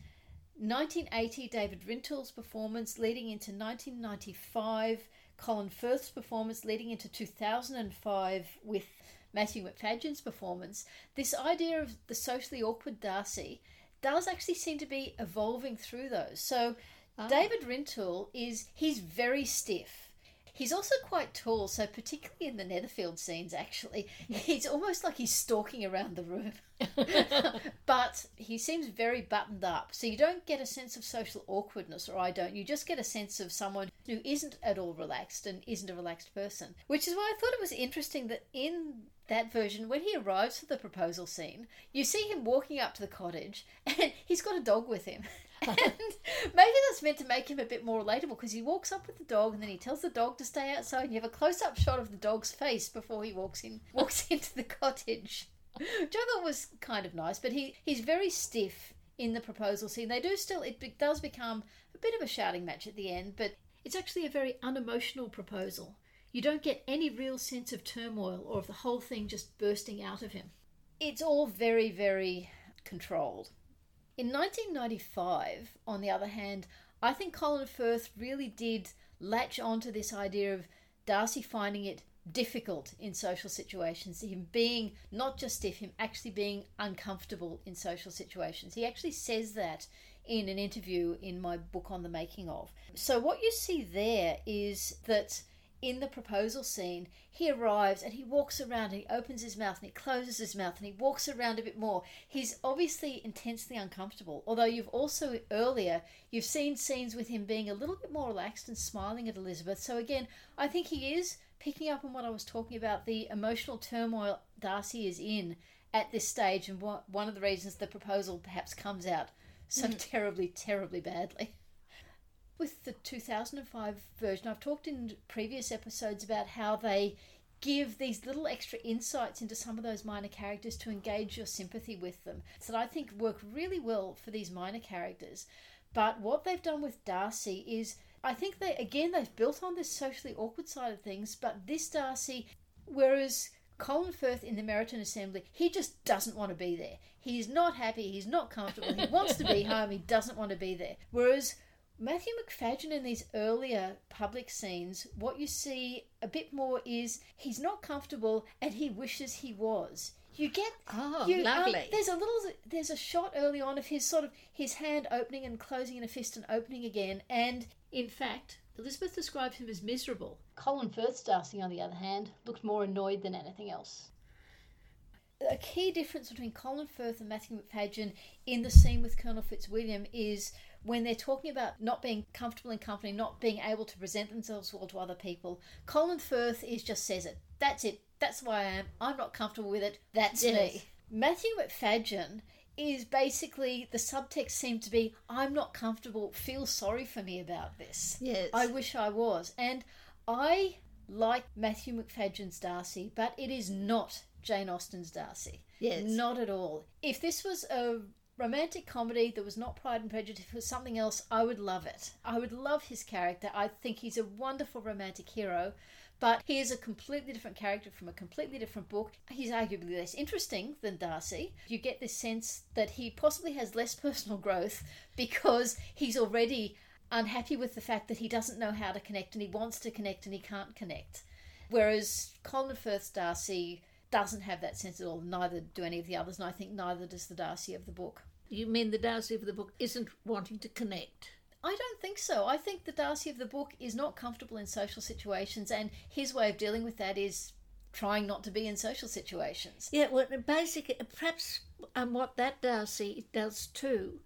1980 David Rintoul's performance leading into 1995, Colin Firth's performance leading into 2005 with Matthew Macfadyen's performance. This idea of the socially awkward Darcy does actually seem to be evolving through those. So ah. David Rintoul is he's very stiff. He's also quite tall, so particularly in the Netherfield scenes, actually, he's almost like he's stalking around the room. but he seems very buttoned up, so you don't get a sense of social awkwardness, or I don't. You just get a sense of someone who isn't at all relaxed and isn't a relaxed person. Which is why I thought it was interesting that in that version, when he arrives for the proposal scene, you see him walking up to the cottage and he's got a dog with him. And maybe that's meant to make him a bit more relatable because he walks up with the dog and then he tells the dog to stay outside and you have a close up shot of the dog's face before he walks in walks into the cottage. Which I thought was kind of nice, but he, he's very stiff in the proposal scene. They do still it be, does become a bit of a shouting match at the end, but it's actually a very unemotional proposal. You don't get any real sense of turmoil or of the whole thing just bursting out of him. It's all very, very controlled. In 1995, on the other hand, I think Colin Firth really did latch onto this idea of Darcy finding it difficult in social situations, him being not just stiff, him actually being uncomfortable in social situations. He actually says that in an interview in my book on the making of. So, what you see there is that in the proposal scene, he arrives and he walks around and he opens his mouth and he closes his mouth and he walks around a bit more. He's obviously intensely uncomfortable. Although you've also earlier you've seen scenes with him being a little bit more relaxed and smiling at Elizabeth. So again, I think he is picking up on what I was talking about the emotional turmoil Darcy is in at this stage and what one of the reasons the proposal perhaps comes out so mm. terribly terribly badly with the 2005 version, I've talked in previous episodes about how they give these little extra insights into some of those minor characters to engage your sympathy with them that I think work really well for these minor characters. But what they've done with Darcy is, I think they, again, they've built on this socially awkward side of things, but this Darcy, whereas Colin Firth in the Meryton Assembly, he just doesn't want to be there. He's not happy, he's not comfortable, he wants to be home, he doesn't want to be there. Whereas Matthew Macfadyen in these earlier public scenes, what you see a bit more is he's not comfortable and he wishes he was. You get Oh, you, um, lovely. there's a little there's a shot early on of his sort of his hand opening and closing in a fist and opening again, and in fact, Elizabeth describes him as miserable. Colin Firth's Darcy, on the other hand, looked more annoyed than anything else a key difference between Colin Firth and Matthew Macfadyen in the scene with Colonel Fitzwilliam is when they're talking about not being comfortable in company, not being able to present themselves well to other people. Colin Firth is just says it. That's it. That's why I am. I'm not comfortable with it. That's Yes. me. Matthew Macfadyen is basically the subtext seemed to be I'm not comfortable. Feel sorry for me about this. Yes. I wish I was. And I like Matthew Macfadyen's Darcy, but it is not Jane Austen's Darcy. Yes. Not at all. If this was a romantic comedy that was not Pride and Prejudice, was something else, I would love it. I would love his character. I think he's a wonderful romantic hero, but he is a completely different character from a completely different book. He's arguably less interesting than Darcy. You get this sense that he possibly has less personal growth because he's already unhappy with the fact that he doesn't know how to connect and he wants to connect and he can't connect. Whereas Colin Firth's Darcy doesn't have that sense at all. Neither do any of the others, and I think neither does the Darcy of the book. You mean the Darcy of the book isn't wanting to connect? I don't think so. I think the Darcy of the book is not comfortable in social situations, and his way of dealing with that is trying not to be in social situations. Yeah, well, basically, perhaps um, what that Darcy does too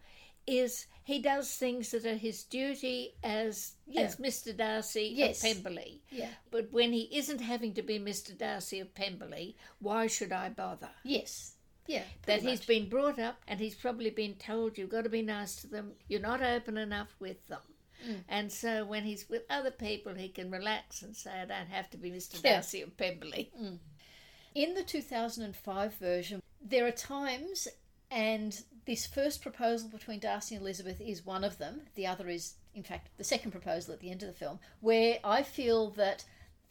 is he does things that are his duty as Yeah. as Mr. Darcy Yes. of Pemberley. Yeah. But when he isn't having to be Mr. Darcy of Pemberley, why should I bother? Yes. Yeah. that pretty he's much. been brought up and he's probably been told you've got to be nice to them, you're not open enough with them. Mm. And so when he's with other people, he can relax and say, I don't have to be Mr. Yeah. Darcy of Pemberley. In the 2005 version, there are times, and this first proposal between Darcy and Elizabeth is one of them. The other is, in fact, the second proposal at the end of the film, where I feel that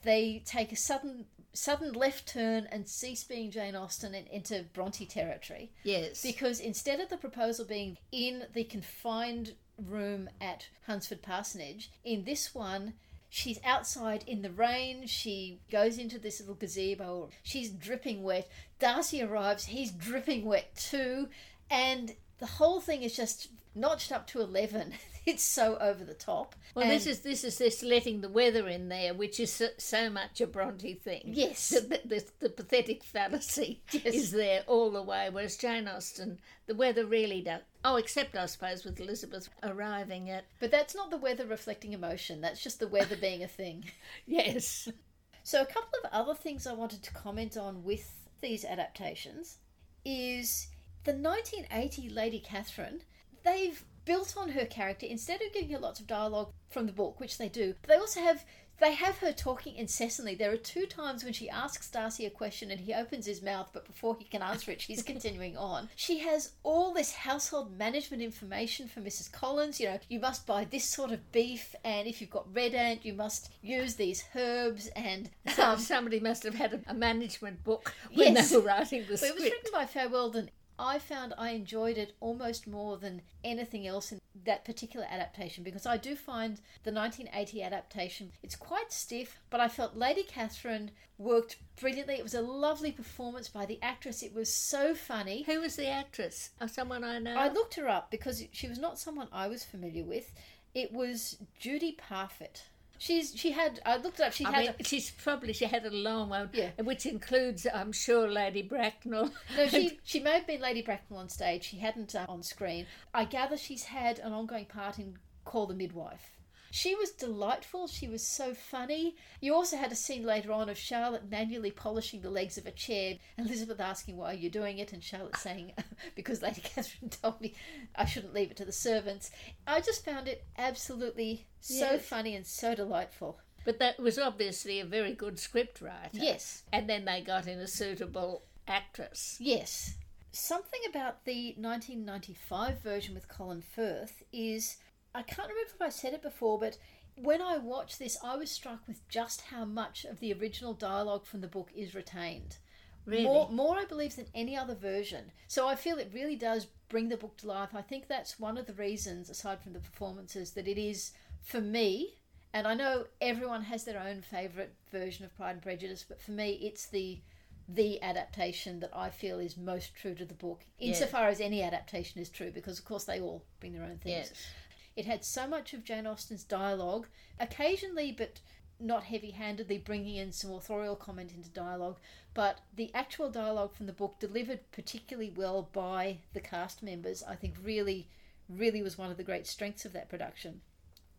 they take a sudden sudden left turn and cease being Jane Austen and enter Bronte territory. Yes. Because instead of the proposal being in the confined room at Hunsford Parsonage, in this one, she's outside in the rain. She goes into this little gazebo. She's dripping wet. Darcy arrives. He's dripping wet too. And the whole thing is just notched up to 11. It's so over the top. well, And- this is this is this letting the weather in there, which is so, so much a Bronte thing. Yes. The, the, the, the pathetic fallacy Yes. is there all the way, whereas Jane Austen, the weather really does. Oh, except I suppose with Elizabeth arriving at But that's not the weather reflecting emotion. That's just the weather being a thing. yes, So, a couple of other things I wanted to comment on with these adaptations is the 1980 Lady Catherine. They've built on her character instead of giving her lots of dialogue from the book, which they do. They also have they have her talking incessantly. There are two times when she asks Darcy a question and he opens his mouth, but before he can answer it, she's continuing on. She has all this household management information for Mrs. Collins. You know, you must buy this sort of beef, and if you've got red ant, you must use these herbs. And um, somebody must have had a, management book when Yes. they were writing the But it was written by Fay Weldon. I found I enjoyed it almost more than anything else in that particular adaptation because I do find the 1980 adaptation it's quite stiff, but I felt Lady Catherine worked brilliantly. It was a lovely performance by the actress. It was so funny. Who was the actress? Oh, someone I know. I looked her up because she was not someone I was familiar with. It was Judy Parfitt. She's she had I looked it up. She I had mean, she's probably she had a long one, Yeah. which includes, I'm sure, Lady Bracknell. No, she she may have been Lady Bracknell on stage. She hadn't uh, on screen. I gather she's had an ongoing part in Call the Midwife. She was delightful. She was so funny. You also had a scene later on of Charlotte manually polishing the legs of a chair. Elizabeth asking why you're doing it, and Charlotte saying, "Because Lady Catherine told me I shouldn't leave it to the servants." I just found it absolutely so Yes. funny and so delightful. But that was obviously a very good script writer. Yes. And then they got in a suitable actress. Yes. Something about the 1995 version with Colin Firth is I can't remember if I said it before, but when I watched this, I was struck with just how much of the original dialogue from the book is retained. Really? More, more, I believe, than any other version. So I feel it really does bring the book to life. I think that's one of the reasons, aside from the performances, that it is, for me, and I know everyone has their own favourite version of Pride and Prejudice, but for me, it's the the adaptation that I feel is most true to the book, insofar as any adaptation is true, because of course they all bring their own things. Yes. It had so much of Jane Austen's dialogue, occasionally, but not heavy handedly, bringing in some authorial comment into dialogue. But the actual dialogue from the book, delivered particularly well by the cast members, I think really, really was one of the great strengths of that production.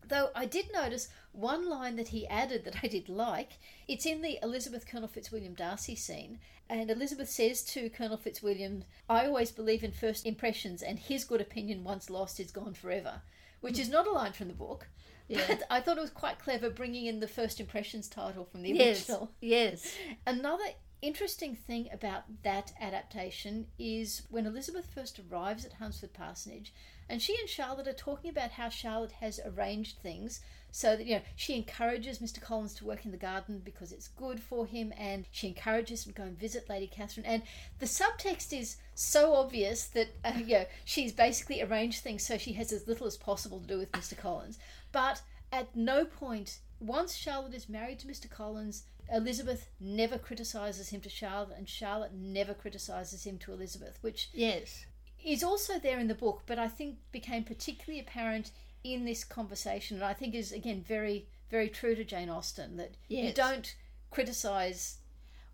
Though I did notice one line that he added that I did like. It's in the Elizabeth Colonel Fitzwilliam Darcy scene, and Elizabeth says to Colonel Fitzwilliam, I always believe in first impressions, and his good opinion once lost is gone forever. Which is not a line from the book, Yeah. but I thought it was quite clever bringing in the first impressions title from the Yes. original. Yes. Another interesting thing about that adaptation is when Elizabeth first arrives at Hunsford Parsonage, and she and Charlotte are talking about how Charlotte has arranged things so that, you know, she encourages Mr. Collins to work in the garden because it's good for him, and she encourages him to go and visit Lady Catherine. And the subtext is so obvious that, uh, you know, she's basically arranged things so she has as little as possible to do with Mr. Collins. But at no point, once Charlotte is married to Mr. Collins, Elizabeth never criticizes him to Charlotte, and Charlotte never criticizes him to Elizabeth, which Yes. is also there in the book, but I think became particularly apparent in this conversation, and I think is again very, very true to Jane Austen that you don't criticize.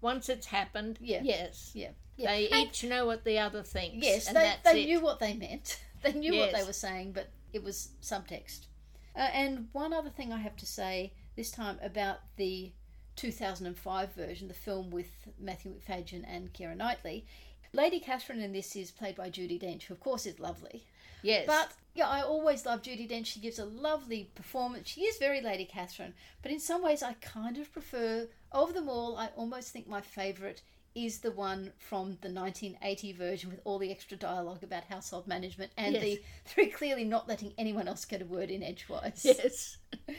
Once it's happened, Yeah. yes. Yeah, yeah. They And- each know what the other thinks. yes, and they that's they it. knew what they meant. They knew what they were saying, but it was subtext. Uh, and one other thing I have to say this time about the 2005 version, the film with Matthew Macfadyen and Keira Knightley. Lady Catherine in this is played by Judi Dench, who of course is lovely. Yes. But yeah, I always love Judi Dench. She gives a lovely performance. She is very Lady Catherine, but in some ways, I kind of prefer of them all. I almost think my favourite is the one from the 1980 version with all the extra dialogue about household management and Yes. the very clearly not letting anyone else get a word in edgewise. yes.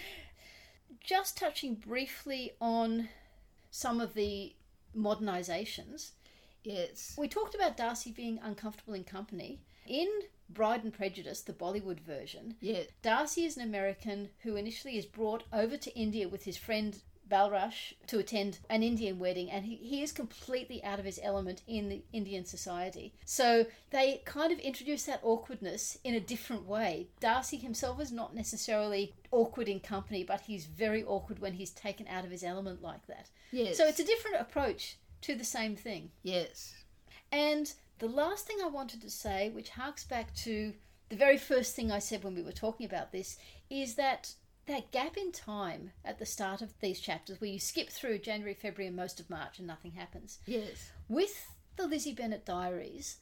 Just touching briefly on some of the modernisations. Yes. We talked about Darcy being uncomfortable in company. In Bride and Prejudice, the Bollywood version, Yes. Darcy is an American who initially is brought over to India with his friend Balraj to attend an Indian wedding, and he, he is completely out of his element in the Indian society. So they kind of introduce that awkwardness in a different way. Darcy himself is not necessarily awkward in company, but he's very awkward when he's taken out of his element like that. Yes. So it's a different approach to the same thing. Yes. And the last thing I wanted to say, which harks back to the very first thing I said when we were talking about this, is that that gap in time at the start of these chapters, where you skip through January, February, and most of March and nothing happens. Yes. With the Lizzie Bennet Diaries,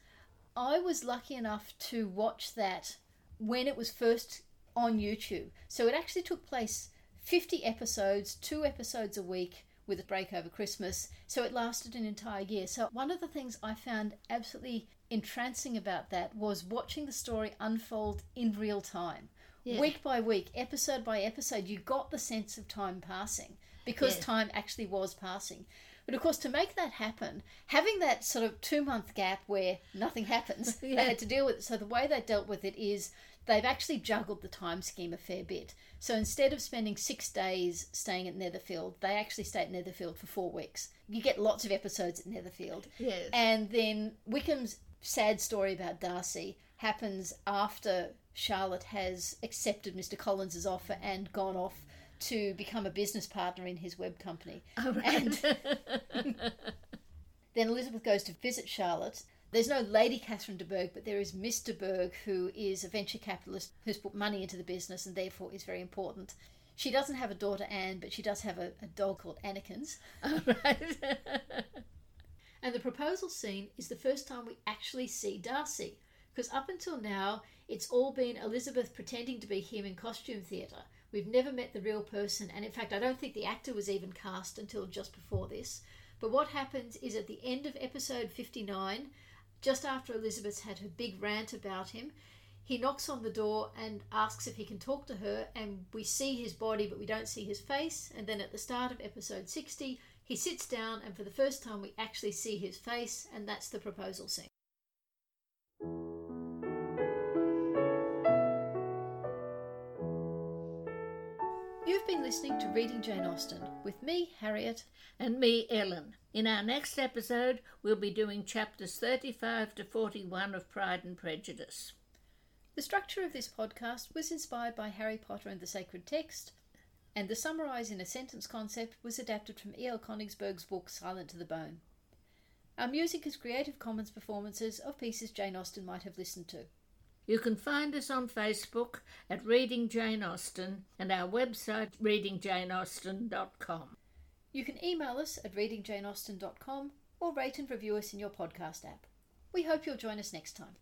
I was lucky enough to watch that when it was first on YouTube. So it actually took place 50 episodes, two episodes a week with a break over Christmas. So it lasted an entire year. So one of the things I found absolutely entrancing about that was watching the story unfold in real time. Yeah. Week by week, episode by episode, you got the sense of time passing because Yeah. time actually was passing. But of course, to make that happen, having that sort of two month gap where nothing happens, they had to deal with it. So the way they dealt with it is they've actually juggled the time scheme a fair bit. So instead of spending six days staying at Netherfield, they actually stay at Netherfield for four weeks. You get lots of episodes at Netherfield. Yes. And then Wickham's sad story about Darcy happens after Charlotte has accepted Mr. Collins's offer and gone off to become a business partner in his web company. All right. And then Elizabeth goes to visit Charlotte. There's no Lady Catherine de Bourgh, but there is Mr. Bourgh, who is a venture capitalist who's put money into the business and therefore is very important. She doesn't have a daughter Anne, but she does have a, a dog called right. And the proposal scene is the first time we actually see Darcy. Because up until now, it's all been Elizabeth pretending to be him in costume theatre. We've never met the real person, and in fact, I don't think the actor was even cast until just before this. But what happens is at the end of episode 59, just after Elizabeth's had her big rant about him, he knocks on the door and asks if he can talk to her, and we see his body, but we don't see his face. And then at the start of episode 60, he sits down, and for the first time, we actually see his face, and that's the proposal scene. You've been listening to Reading Jane Austen with me, Harriet. and me, Ellen. In our next episode, we'll be doing chapters 35 to 41 of Pride and Prejudice. The structure of this podcast was inspired by Harry Potter and the Sacred Text, and the summarise in a sentence concept was adapted from E.L. Konigsburg's book Silent to the Bone. Our music is Creative Commons performances of pieces Jane Austen might have listened to. You can find us on Facebook at Reading Jane Austen and our website readingjaneausten.com. You can email us at readingjaneausten.com or rate and review us in your podcast app. We hope you'll join us next time.